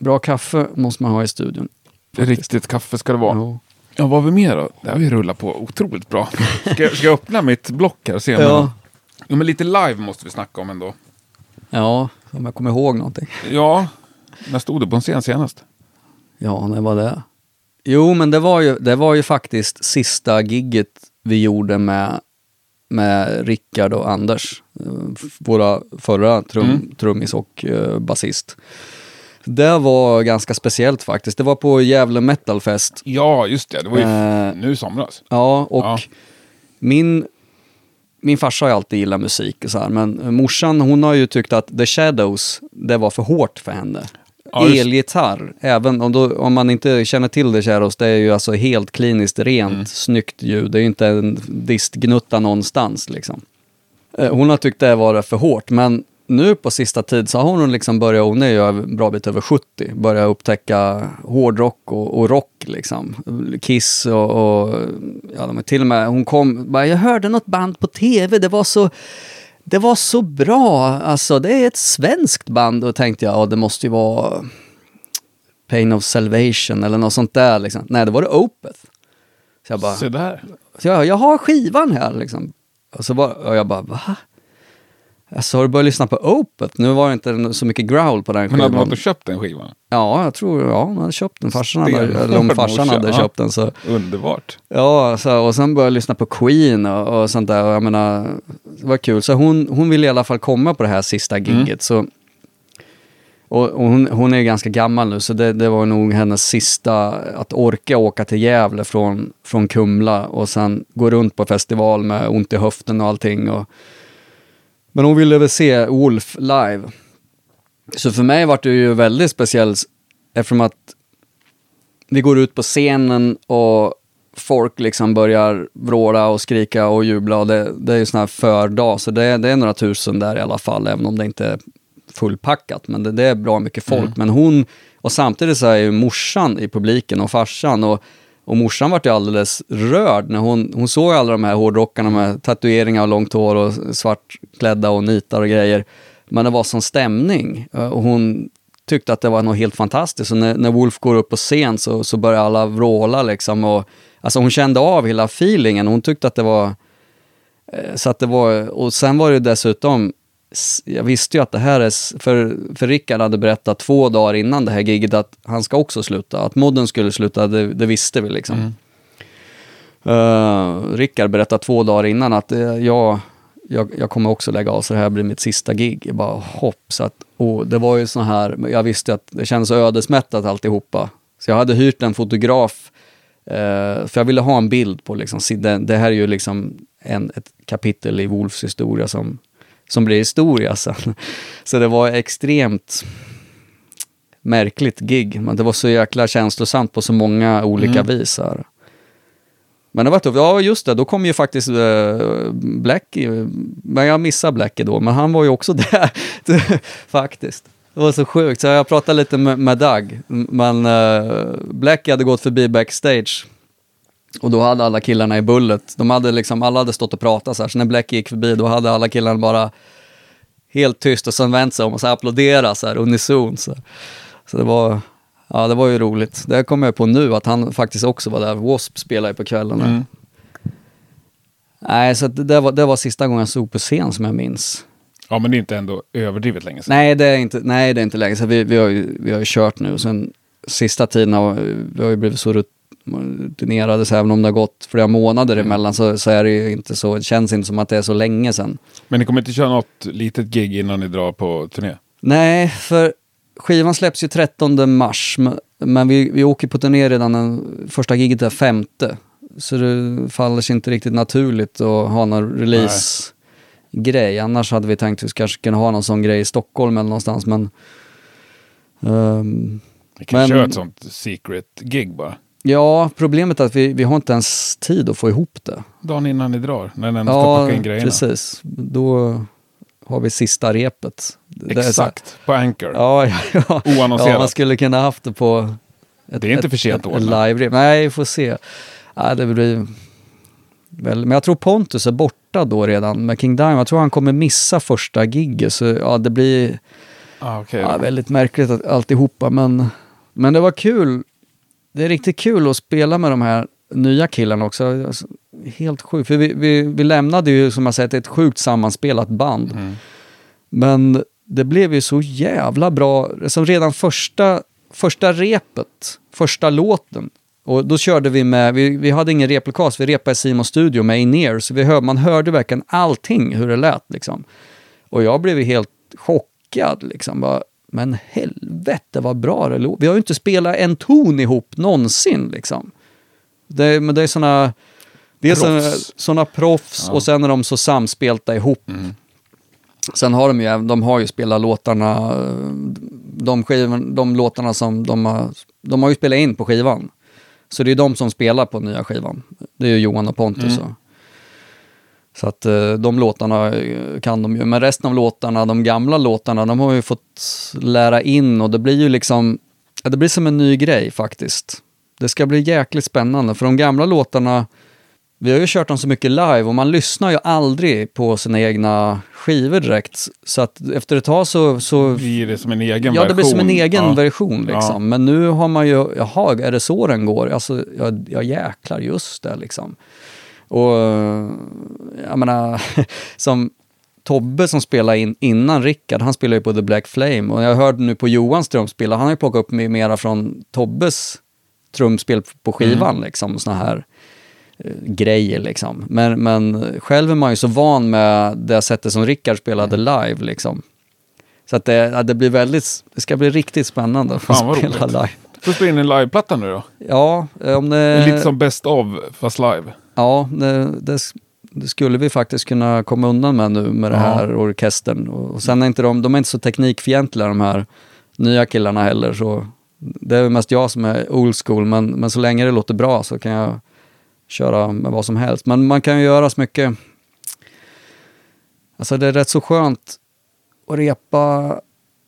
Bra kaffe måste man ha i studion. Riktigt kaffe ska det vara. Ja. Ja, vad har vi mer då? Det har vi rullat på otroligt bra. Ska, jag- ska jag öppna mitt block här och se? om Ja. jag- ja, men lite live måste vi snacka om ändå. ja, om jag kommer ihåg någonting. Ja, när stod du på en scen senast? Ja, när var det? Jo, men det var ju, det var ju faktiskt sista gigget vi gjorde med, med Rickard och Anders. eh, Våra förra trum, Mm. trummis och uh, basist. Det var ganska speciellt faktiskt. Det var på Gävle Metal Fest. Ja, just det. Det var ju Eh, nu i somras. Ja, och Ja. min, min farsa har ju alltid gillat musik och så här, men morsan hon har ju tyckt att The Shadows, det var för hårt för henne. Ja, just- Elgitarr, även om, då, om man inte känner till The Shadows, det är ju alltså helt kliniskt rent, Mm. snyggt ljud. Det är ju inte en distgnutta någonstans liksom. Eh, Hon har tyckt det var för hårt, men nu på sista tid så har hon liksom börjat, hon är ju en bra bit över 70, börjat upptäcka hårdrock och, och rock liksom. Kiss och, och ja, till och med, hon kom, bara, jag hörde något band på tv, det var så det var så bra, alltså det är ett svenskt band och tänkte jag, ja det måste ju vara Pain of Salvation eller något sånt där liksom. Nej, det var det Opeth. Så jag bara, Se där. så jag, jag har skivan här liksom. Och, så bara, och jag bara, va? Alltså har du börjat lyssna på Opeth? Nu var det inte så mycket growl på den Men hade man skivan. inte köpt den skivan? Ja, jag tror, ja, man hade köpt den. Farsan hade, eller om farsan hade köpt den så. Underbart. Ja, så, och sen började jag lyssna på Queen och, och sånt där. Och jag menar, det var kul. Så hon, hon ville i alla fall komma på det här sista gigget. Så, och, och hon, hon är ganska gammal nu, så det, det var nog hennes sista, att orka åka till Gävle från, från Kumla och sen gå runt på festival med ont i höften och allting. Och, men hon ville väl se Wolf live. Så för mig var det ju väldigt speciellt eftersom att vi går ut på scenen och folk liksom börjar vråla och skrika och jubla och det, det är ju sån här fördag så det, det är några tusen där i alla fall även om det inte är fullpackat men det, det är bra mycket folk. Men hon, och samtidigt så är ju morsan i publiken och farsan och, och morsan vart ju alldeles rörd när hon, hon såg alla de här hårdrockarna med tatueringar och långt hår och svartklädda och nitar och grejer. Men det var sån stämning eh, och hon tyckte att det var något helt fantastiskt. Och när, när Wolf går upp på scen så, så börjar alla vråla liksom. Och, alltså hon kände av hela feelingen. Hon tyckte att det var... Eh, så att det var... Och sen var det dessutom... Jag visste ju att det här är... För, för Rickard hade berättat två dagar innan det här giget att han ska också sluta. Att modden skulle sluta, det, det visste vi liksom. Uh, Rickard berättade två dagar innan att eh, jag, jag, jag kommer också lägga av så det här blir mitt sista gig. Jag bara hopp. Så att, och det var ju så här, jag visste att det kändes ödesmättat alltihopa. Så jag hade hyrt en fotograf eh, för jag ville ha en bild på liksom, det, det här är ju liksom en, ett kapitel i Wolfs historia som, som blir historia sen. Så det var extremt märkligt gig, men det var så jäkla känslosamt på så många olika vis. Här. Men det var tufft. Ja, just det. Då kom ju faktiskt uh, Blackie. Men jag missade Blackie då. Men han var ju också där. faktiskt. Det var så sjukt. Så jag pratade lite med, med Doug. Men uh, Blackie hade gått förbi backstage. Och då hade alla killarna i Bullet, de hade liksom, alla hade stått och pratat så här. Så när Blackie gick förbi, då hade alla killarna bara helt tyst och sen vänt sig om och så applådera så här unison. Så, så det var, ja det var ju roligt. Det kommer jag på nu att han faktiskt också var där. W.A.S.P. spelade ju på kvällarna. Mm. Nej, så det, var, det var sista gången jag såg på scen som jag minns. Ja, men det är inte ändå överdrivet länge sedan. Nej, det är inte, nej, det är inte länge sedan. Vi, vi, har ju, vi har ju kört nu. Sen sista tiden har vi har ju blivit så så även om det har gått flera månader emellan så, så är det ju inte så, det känns inte som att det är så länge sedan. Men ni kommer inte köra något litet gig innan ni drar på turné? Nej, för skivan släpps ju 13 mars, men- vi, vi åker på turné redan den första giget är femte. Så det faller sig inte riktigt naturligt att ha någon release-grej. Annars hade vi tänkt att vi kanske kunde ha någon sån grej i Stockholm eller någonstans, men... ehm, Ni kan Men- köra ett sånt secret gig bara. Ja, problemet är att vi, vi har inte ens tid att få ihop det. Dagen innan ni drar, när ni ändå ska Ja, packa in grejerna. precis. Då har vi sista repet. Exakt, på Anchor. Ja, ja, ja. Oannonserat. ja, man skulle kunna haft det på... Ett, Det är inte för sent ett, att ett ordna. Nej, vi får se. Ja, det blir... Väl, men jag tror Pontus är borta då redan med King Diamond. Jag tror han kommer missa första gigget. Så ja, det blir Ah, okej. ja, väldigt märkligt att, alltihopa. Men, men det var kul. Det är riktigt kul att spela med de här nya killarna också. Alltså, Helt sjukt. För vi, vi, vi lämnade ju som jag sagt ett sjukt sammanspelat band. Mm. Men det blev ju så jävla bra. Som redan första, första repet, första låten. Och då körde vi med, vi, vi hade ingen replokal, vi repade i Simons studio med in så vi hör, man hörde verkligen allting hur det lät liksom. Och jag blev helt chockad liksom. Bara, men helvete vad bra det låter. Vi har ju inte spelat en ton ihop någonsin liksom. Det, men det är såna, det är såna, Proffs. såna proffs Ja. och sen är de så samspelta ihop. Mm. Sen har de ju, de har ju spelat låtarna, de, skivan, de låtarna som de har, de har ju spelat in på skivan. Så det är de som spelar på nya skivan. Det är ju Johan och Pontus. Mm. och- Så att eh, de låtarna eh, kan de ju. Men resten av låtarna, de gamla låtarna, de har ju fått lära in och det blir ju liksom, ja, det blir som en ny grej faktiskt. Det ska bli jäkligt spännande för de gamla låtarna, vi har ju kört dem så mycket live och man lyssnar ju aldrig på sina egna skivor direkt. Så att efter ett tag så, så Blir det som en egen version? Ja, det blir som en egen Ja. version liksom. Ja. Men nu har man ju, jaha, är det så den går? Alltså, jag, jag jäklar, just det liksom. Och jag menar, som Tobbe som spelade in innan Rickard, han spelar ju på The Black Flame. Och jag hörde nu på Johans trumspel, han har ju plockat upp mera från Tobbes trumspel på skivan liksom. Såna här eh, grejer liksom. Men, men själv är man ju så van med det sättet som Rickard spelade live liksom. Så att det, det blir väldigt, det ska bli riktigt spännande Fan, att spela roligt. live. Får spela in en liveplatta nu då? Ja, eh, om det... Lite som Best of, fast live. Ja, det, det, det skulle vi faktiskt kunna komma undan med nu med det Ja. här orkestern. Och, sen är inte de, de är inte så teknikfientliga de här nya killarna heller. Så det är mest jag som är old school, men, men så länge det låter bra så kan jag köra med vad som helst. Men man kan ju göra så mycket... Alltså det är rätt så skönt att repa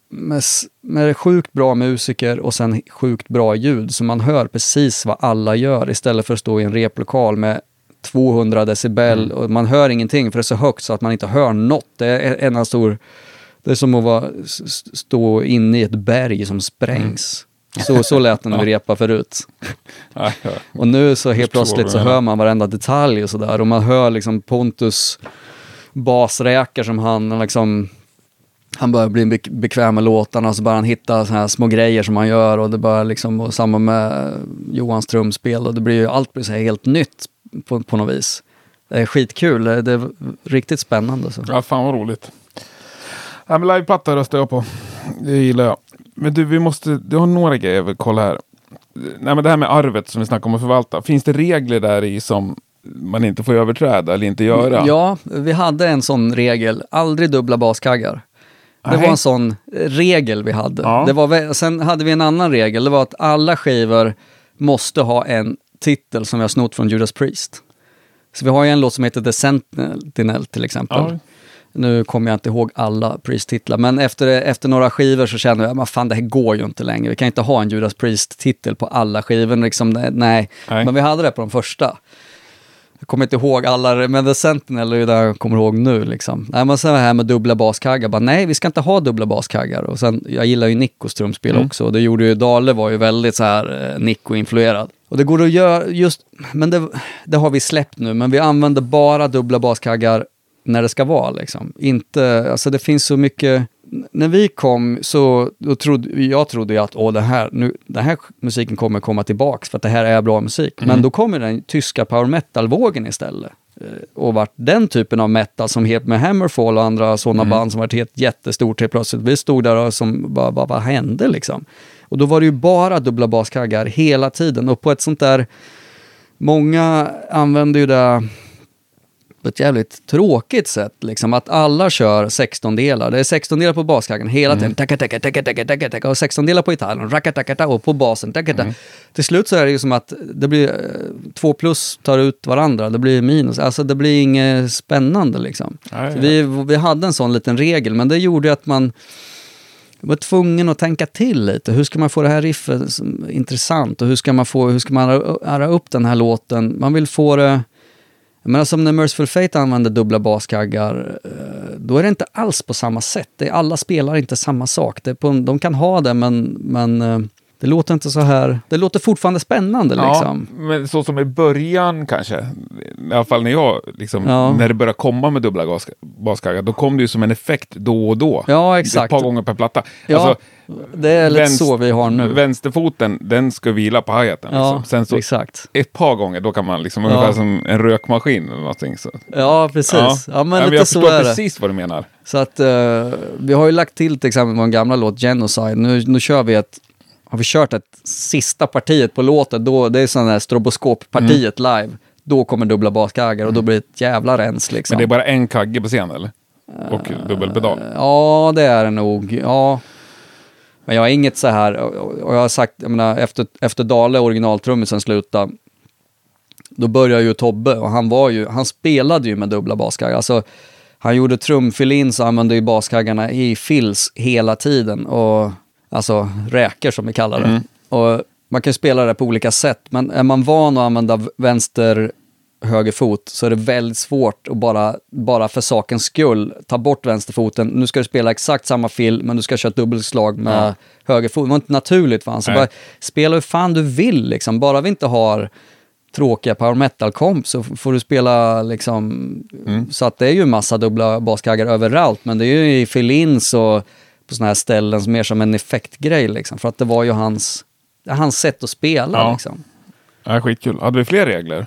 med, med sjukt bra musiker och sen sjukt bra ljud så man hör precis vad alla gör istället för att stå i en replokal med 200 decibel och man hör ingenting för det är så högt så att man inte hör något. Det är en stor... Det är som att vara, stå inne i ett berg som sprängs. Så, så lät det när vi repade förut. Och nu så helt plötsligt så hör man varenda detalj och sådär. Och man hör liksom Pontus basräkar som han liksom han börjar bli bek- bekväm med låtarna och så börjar han hitta såna här små grejer som han gör och det börjar liksom, och samma med Johans trumspel och det blir ju, allt blir så här helt nytt på, på något vis. Det är skitkul, det är, det är riktigt spännande. Så. ja, fan vad roligt. Ja, men liveplatta röstar jag på. Det gillar jag. Men du, vi måste, du har några grejer jag vill kolla här. Nej, men det här med arvet som vi snackade om att förvalta. Finns det regler där i som man inte får överträda eller inte göra? Ja, vi hade en sån regel, aldrig dubbla baskaggar. Det var en sån regel vi hade. Ja. Det var, sen hade vi en annan regel, det var att alla skivor måste ha en titel som vi har snott från Judas Priest. Så vi har ju en låt som heter The Sentinel till exempel. Ja. Nu kommer jag inte ihåg alla Priest-titlar, men efter, efter några skivor så kände jag, men fan det här går ju inte längre. Vi kan inte ha en Judas Priest-titel på alla skivor. Liksom, nej. Nej. Men vi hade det på de första. Jag kommer inte ihåg alla, men The Sentinel är ju där jag kommer ihåg nu. Liksom. Nej, men sen det här med dubbla baskaggar, bara, nej vi ska inte ha dubbla baskaggar. Och sen, jag gillar ju Nickos trumspel Mm. också, och det gjorde ju, Dale var ju väldigt så här eh, Nico-influerad. Och det går att göra, just, men det, det har vi släppt nu, men vi använder bara dubbla baskaggar när det ska vara liksom. Inte, alltså det finns så mycket, när vi kom så då trodde, jag trodde att åh, det här, nu, den här musiken kommer komma tillbaks för att det här är bra musik. Men då kommer den tyska power metal-vågen istället. Eh, Och vart den typen av metal som helt med Hammerfall och andra sådana band som varit helt jättestort helt plötsligt. Vi stod där och som, bara, bara, vad hände liksom? Och då var det ju bara dubbla baskaggar hela tiden och på ett sånt där, många använder ju det på ett jävligt tråkigt sätt. Liksom, att alla kör 16-delar. Det är 16-delar på baskaggen hela tiden. Taka, taka, taka, taka, taka, taka, och 16-delar på gitarren. Och på basen. Taka, taka. Till slut så är det ju som att det blir eh, två plus tar ut varandra. Det blir minus. Alltså det blir inget spännande liksom. Så vi, vi hade en sån liten regel, men det gjorde ju att man var tvungen att tänka till lite. Hur ska man få det här riffet intressant och hur ska man få, hur ska man ära- ära upp den här låten? Man vill få det... Jag menar alltså, som när Merciful Fate använder dubbla baskaggar, eh, då är det inte alls på samma sätt. Det alla spelar inte samma sak. Det på, de kan ha det, men, men eh, det låter inte så här... Det låter fortfarande spännande liksom. Ja, men så som i början kanske, i alla fall när jag, liksom, Ja. när det började komma med dubbla gas, baskaggar, då kom det ju som en effekt då och då. Ja, Ett exakt. par gånger per platta. Ja, Alltså, det är lite så vi har nu. Vänsterfoten, den ska vila på hi-haten. Ja, liksom. Sen så exakt. ett par gånger, då kan man liksom, Ja. ungefär som en rökmaskin eller någonting. Så. Ja, precis. Ja, men lite jag så förstår precis vad du menar. Så att eh, vi har ju lagt till till exempel vår gamla låt Genocide. Nu, nu kör vi ett, har vi kört ett sista partiet på låten, då, det är sån här stroboskoppartiet live. Då kommer dubbla baskaggar och då blir det ett jävla rens liksom. Men det är bara en kagge på scen eller? Och dubbelpedal. Ja, det är det nog. Ja. Men jag har inget så här, och och jag har sagt, jag menar, efter, efter Dale, originaltrummisen, slutade, då började ju Tobbe och han var ju, han spelade ju med dubbla baskaggar. Alltså, han gjorde trumfilin så använde ju baskaggarna i fills hela tiden. Och, alltså räkor som vi kallar det. Och man kan ju spela det på olika sätt, men är man van att använda vänster höger fot så är det väldigt svårt att bara, bara för sakens skull ta bort vänsterfoten. Nu ska du spela exakt samma fill, men du ska köra ett dubbelslag med höger fot. Det var inte naturligt för han. Så Nej. bara, spela hur fan du vill liksom. Bara vi inte har tråkiga power metal-komp så får du spela liksom, så att det är ju massa dubbla baskaggar överallt, men det är ju i fill-ins och på sådana här ställen som mer som en effektgrej liksom, för att det var ju hans, det hans sätt att spela Ja. liksom. Ja, skitkul. Hade vi fler regler?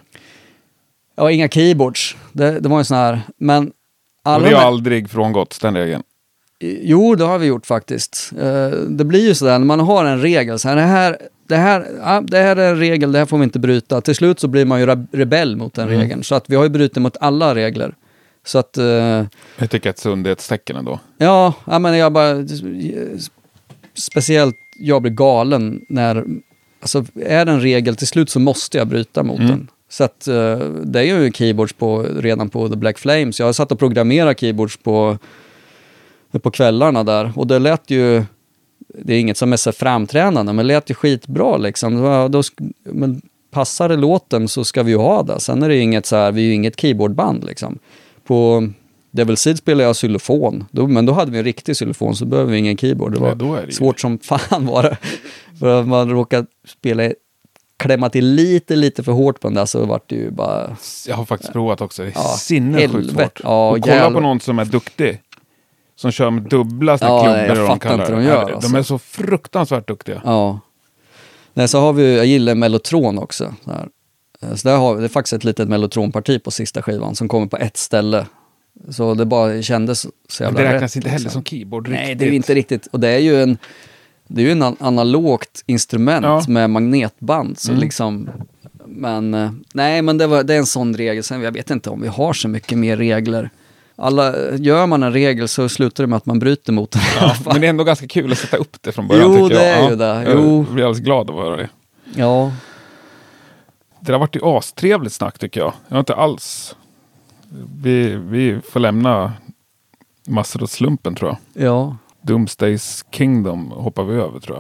Ja, inga keyboards. Det, det var ju sån här, men Och alla vi har de- aldrig frångått den regeln. Jo, det har vi gjort faktiskt. Eh, det blir ju sådär när man har en regel, så här, det, här, det, här, det här är en regel, det här får vi inte bryta. Till slut så blir man ju re- rebell mot den Mm. regeln. Så att vi har ju brutit mot alla regler. Så att, eh, Jag tycker ett sundhetstecken ändå. ja, ja, men jag bara, speciellt jag blir galen när, alltså är det en regel, till slut så måste jag bryta mot Mm. den. Så att eh, det är ju keyboards på, redan på The Black Flames. Jag har satt och programmerat keyboards på, på kvällarna där och det lät ju, det är inget som är så framträdande, men det lät ju skitbra liksom. Då, men passar det låten så ska vi ju ha det. Sen är det inget så här, vi är ju inget keyboardband liksom. På Devil Seed spelade jag xylofon, men då hade vi en riktig xylofon så behöver vi ingen keyboard. Det var Nej, det ju- svårt som fan var det. För att man råkade spela, klämma till lite, lite för hårt på den där så vart det ju bara... Jag har faktiskt provat också. Det är Ja, sinnessjukt svårt. Ja, och kolla jävlar. på någon som är duktig. Som kör med dubbla Ja, klubbor. jag de kallar inte de gör, alltså. De är så fruktansvärt duktiga. Ja. Nej, så har vi, jag gillar Mellotron också. Så, här. Eh, så där har vi, det är faktiskt ett litet Mellotronparti på sista skivan som kommer på ett ställe. Så det bara kändes så jävla det räknas rätt, inte heller liksom. som keyboard Nej, riktigt. det är inte riktigt. Och det är ju en, det är ju en an- analogt instrument Ja. med magnetband. Så Mm. liksom, men eh, nej, men det, var, det är en sån regel. Sen jag vet inte om vi har så mycket mer regler. Alla, gör man en regel så slutar det med att man bryter mot den. Ja, men det är ändå ganska kul att sätta upp det från början Jo, tycker jag. det är Ja, ju det. Jag Jo. blir alldeles glad av att höra det. ja, Det har varit ju astrevligt snack tycker jag. Jag har inte alls... Vi, vi får lämna massor åt slumpen tror jag. ja, Doomsdays Kingdom hoppar vi över tror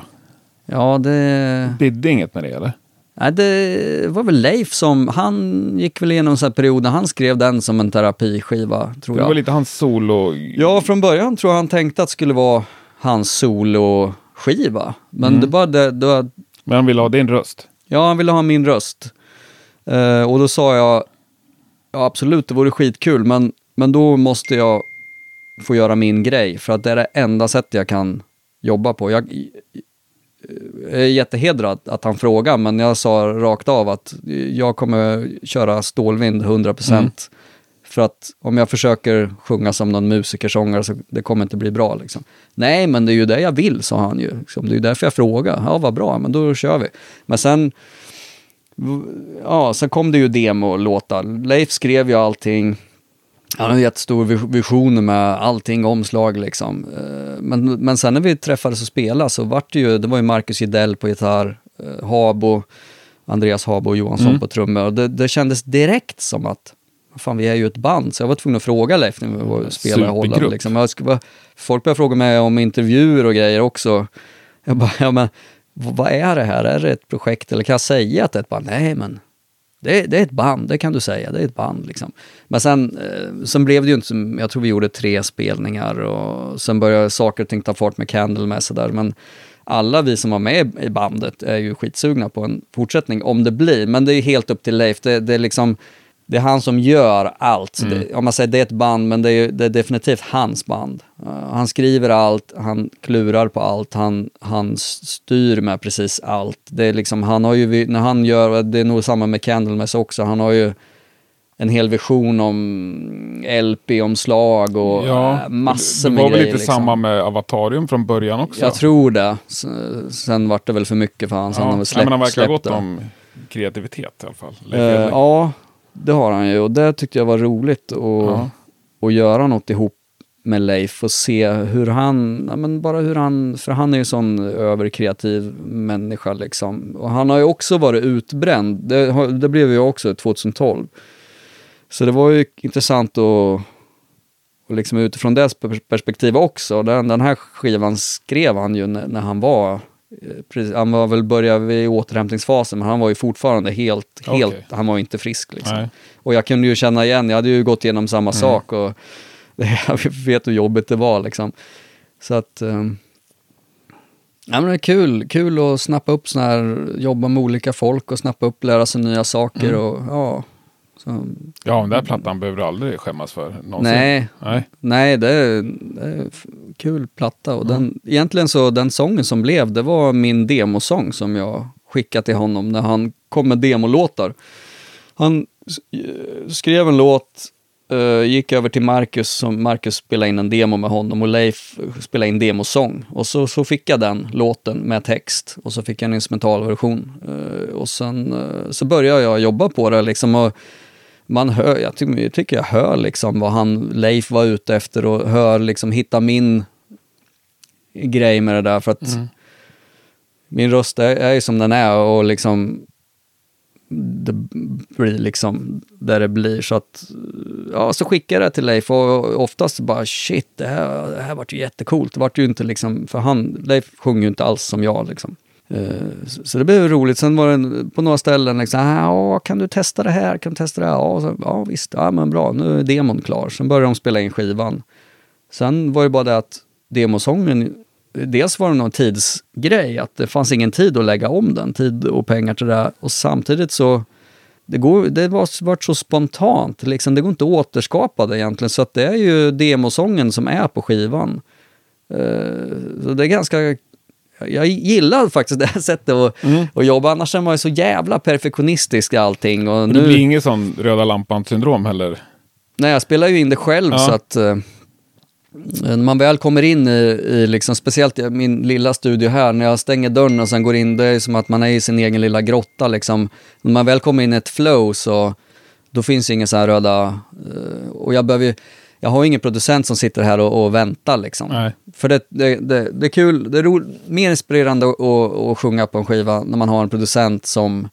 jag. ja, det... Bidde inget med det eller? Nej, det var väl Leif som, han gick väl igenom en period när han skrev den som en terapiskiva, tror Det jag. var lite hans solo... Ja, från början tror jag han tänkte att det skulle vara hans soloskiva. Men Mm. det bara, det, det, Men han ville ha din röst. ja, han ville ha min röst. Eh, och då sa jag, ja absolut, det vore skitkul, men, men då måste jag få göra min grej, för att det är det enda sättet jag kan jobba på. Jag, jag är jättehedrad att han frågar, men jag sa rakt av att jag kommer köra stålvind 100%. Mm. För att om jag försöker sjunga som någon musikersångare så det kommer inte bli bra. Liksom. Nej, men det är ju det jag vill, sa han ju. Liksom, Det är ju därför jag frågar. Ja, vad bra, men då kör vi. Men sen, ja, sen kom det ju demolåtar. Leif skrev ju allting. Han har en jättestor vis- vision med allting, omslag liksom. Eh, Men, men sen när vi träffades och spelade så vart det ju, det var ju Marcus Gidell på gitarr, eh, Habo, Andreas Habo Johansson Mm. på trummor. Och det, det kändes direkt som att, fan vi är ju ett band, så jag var tvungen att fråga Leif när vi var och spelade i Holland. Liksom. Jag bara- folk började fråga mig om intervjuer och grejer också. Jag bara, ja men vad är det här? Är det ett projekt eller kan jag säga att det är ett band? Nej men det, det är ett band, det kan du säga. Det är ett band liksom. Men sen, eh, sen blev det ju inte som, jag tror vi gjorde tre spelningar och sen började saker och ting ta fart med Candlemass och sådär. Men alla vi som var med i bandet är ju skitsugna på en fortsättning om det blir. Men det är helt upp till Leif. Det, det är liksom, det är han som gör allt. Så det, om man säger det är ett band, men det är, det är definitivt hans band. Uh, han skriver allt, han klurar på allt, han, han styr med precis allt. Det är liksom, han har ju, när han gör, det är nog samma med Candlemass också, han har ju en hel vision om LP-omslag och äh, massor det med var väl grejer. lite liksom. samma med Avatarium från början också? Jag tror det. Sen vart det väl för mycket för han, ja. har han väl Nej, släppt, men han verkar ha gått det. om kreativitet i alla fall. Eh, Edling. ja, det har han ju och det tyckte jag var roligt att, Ja. att göra något ihop med Leif och se hur han, ja, men bara hur han, för han är ju sån överkreativ människa liksom. Och han har ju också varit utbränd, det, det blev jag också 2012. Så det var ju intressant att och liksom utifrån det pers- perspektiv också. Den, den här skivan skrev han ju när, när han var, precis, han var väl började i återhämtningsfasen men han var ju fortfarande helt, helt han var inte frisk liksom. Och jag kunde ju känna igen, jag hade ju gått igenom samma sak och jag vet hur jobbigt det var liksom. Så att, eh, ja men det är kul, kul att snappa upp såna här, jobba med olika folk och snappa upp, lära sig nya saker och ja. Så, Ja, den där plattan behöver du aldrig skämmas för någonsin. nej, Nej. Nej, det är, det är kul platta. Och den, egentligen så den sången som blev, det var min demosång som jag skickade till honom när han kom med demolåtar. Han eh, skrev en låt, eh, gick över till Marcus, som Marcus spelade in en demo med honom och Leif spelade in demosång. Och så, så fick jag den låten med text och så fick jag en instrumentalversion. Eh, och sen så började jag jobba på det liksom. Och, man hör, jag tycker, jag tycker jag hör liksom vad han, Leif var ute efter och hör liksom, hitta min grej med det där för att min röst är, är ju som den är och liksom det blir liksom där det blir så att ja, så skickar jag det till Leif och oftast bara shit, det här, det här vart ju jättecoolt. Det vart ju inte liksom, för han, Leif sjunger ju inte alls som jag liksom. Eh, så det blev roligt. Sen var det på några ställen liksom, "Ah, ja, kan du testa det här? Kan du testa det här? Ja, så, ja visst, ja men bra, nu är demon klar. Sen började de spela in skivan. Sen var det bara det att demosången, dels var det någon tidsgrej, att det fanns ingen tid att lägga om den, tid och pengar till det. här. Och samtidigt så, det, går, det var varit så spontant, liksom, det går inte att återskapa det egentligen. Så att det är ju demosången som är på skivan. Eh, så det är ganska jag gillar faktiskt det här sättet att, att jobba, annars är man ju så jävla perfektionistisk i allting. Och Men det nu, blir inget sån röda lampan-syndrom heller. Nej, jag spelar ju in det själv Ja. så att eh, när man väl kommer in i, i liksom, speciellt i min lilla studio här, när jag stänger dörren och sen går in, det är som att man är i sin egen lilla grotta liksom. När man väl kommer in i ett flow så, då finns inga så här röda, eh, och jag behöver ju- jag har ingen producent som sitter här och, och väntar liksom. Nej. För det, det, det, det är kul, det är ro, mer inspirerande att, sjunga på en skiva när man har en producent som,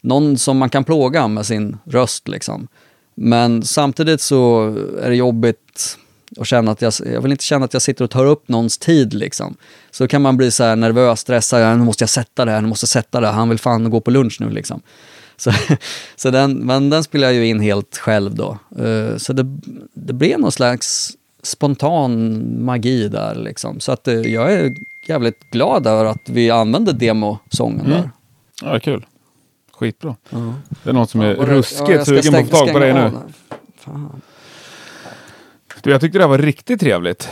någon som man kan plåga med sin röst liksom. Men samtidigt så är det jobbigt att känna att jag, jag vill inte känna att jag sitter och tar upp någons tid liksom. Så kan man bli så här nervös, stressad, nu måste jag sätta det här, nu måste jag sätta det här, han vill fan gå på lunch nu liksom. Så, så den, men den spelar jag ju in helt själv då. Eh, så det, det blev någon slags spontan magi där liksom. Så att eh, jag är jävligt glad över att vi använde demosången Mm. där. Ja, kul. Skitbra. Det är någon som är Ja, ruskigt jag ska sugen på att få tag på dig nu. Fan. Du, jag tyckte det här var riktigt trevligt.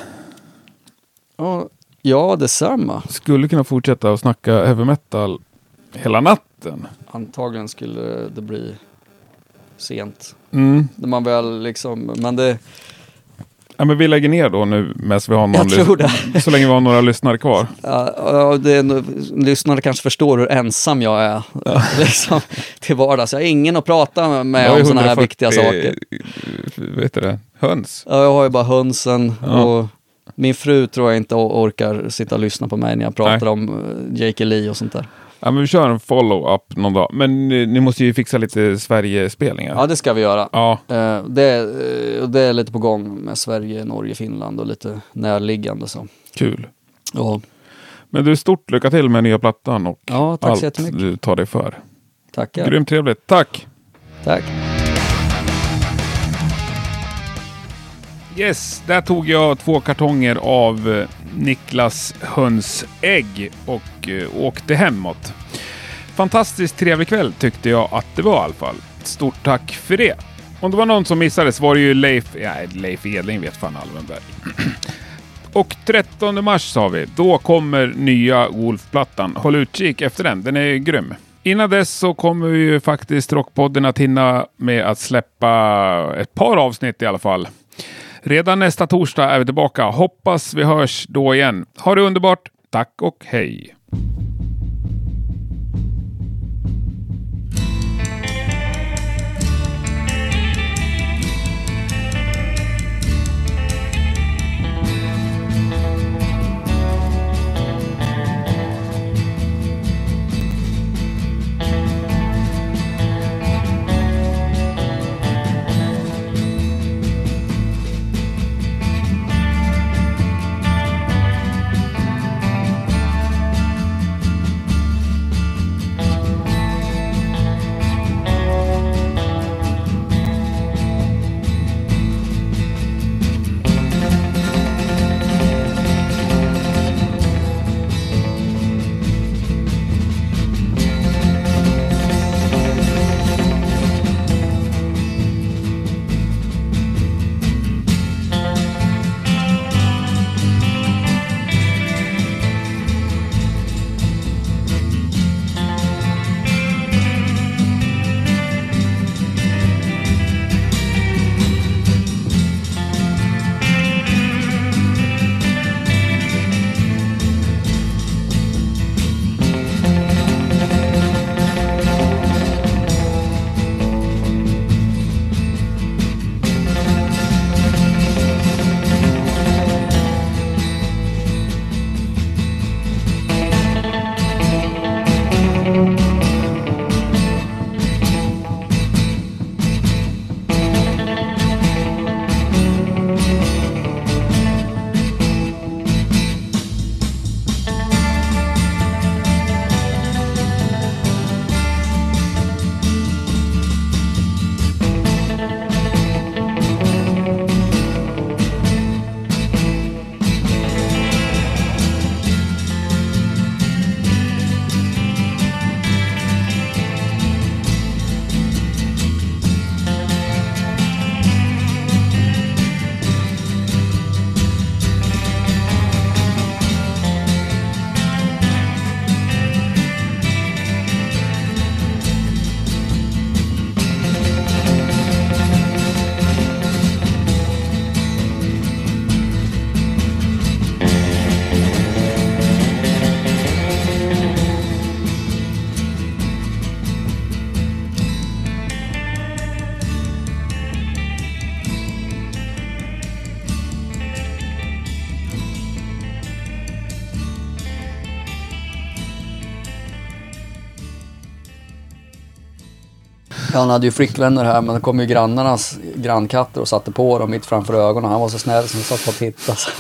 Ja, ja, detsamma. Skulle kunna fortsätta att snacka heavy metal hela natten. Antagligen skulle det bli sent. Mm. När man väl liksom, men det... Ja, men vi lägger ner då nu medan vi har någon tror lys- Så länge vi har några lyssnare kvar. Ja, ja, det är, lyssnarna kanske förstår hur ensam jag är liksom, till vardags. Jag har ingen att prata med om sådana här 140, viktiga saker. Vad heter det? Höns. Ja, jag har ju bara hönsen Ja. och min fru tror jag inte or- orkar sitta och lyssna på mig när jag pratar Nej. om eh, Jake Lee och sånt där. Ja, men vi kör en follow-up någon dag. Men eh, ni måste ju fixa lite Sverige-spelningar. Ja, det ska vi göra. Ja, Eh, det, eh, det är lite på gång med Sverige, Norge, Finland och lite närliggande. Så. kul. Ja. Men du, stort lycka till med nya plattan och ja, tack allt jättemycket. du tar dig för. Tackar. Grymt trevligt. Tack! Tack. Yes, där tog jag två kartonger av eh, Niklas hönsägg och och åkte hemåt. Fantastiskt trevlig kväll tyckte jag att det var i alla fall. Stort tack för det. Om det var någon som missade så var det ju Leif, ja, Leif Edling vet fan Alvenberg. Och 13 mars sa vi, då kommer nya Wolf-plattan. Håll utkik efter den, den är grym. Innan dess så kommer ju faktiskt Rockpodden att hinna med att släppa ett par avsnitt i alla fall. Redan nästa torsdag är vi tillbaka. Hoppas vi hörs då igen. Ha det underbart. Tack och hej! Thank you. Han hade ju flickvänner här men det kom ju grannarnas grannkatter och satte på dem mitt framför ögonen. Han var så snäll som satt och tittade. Så.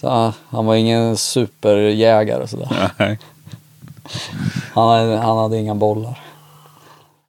Så han- var ingen superjägare sådär. Nej. Han hade, han hade inga bollar.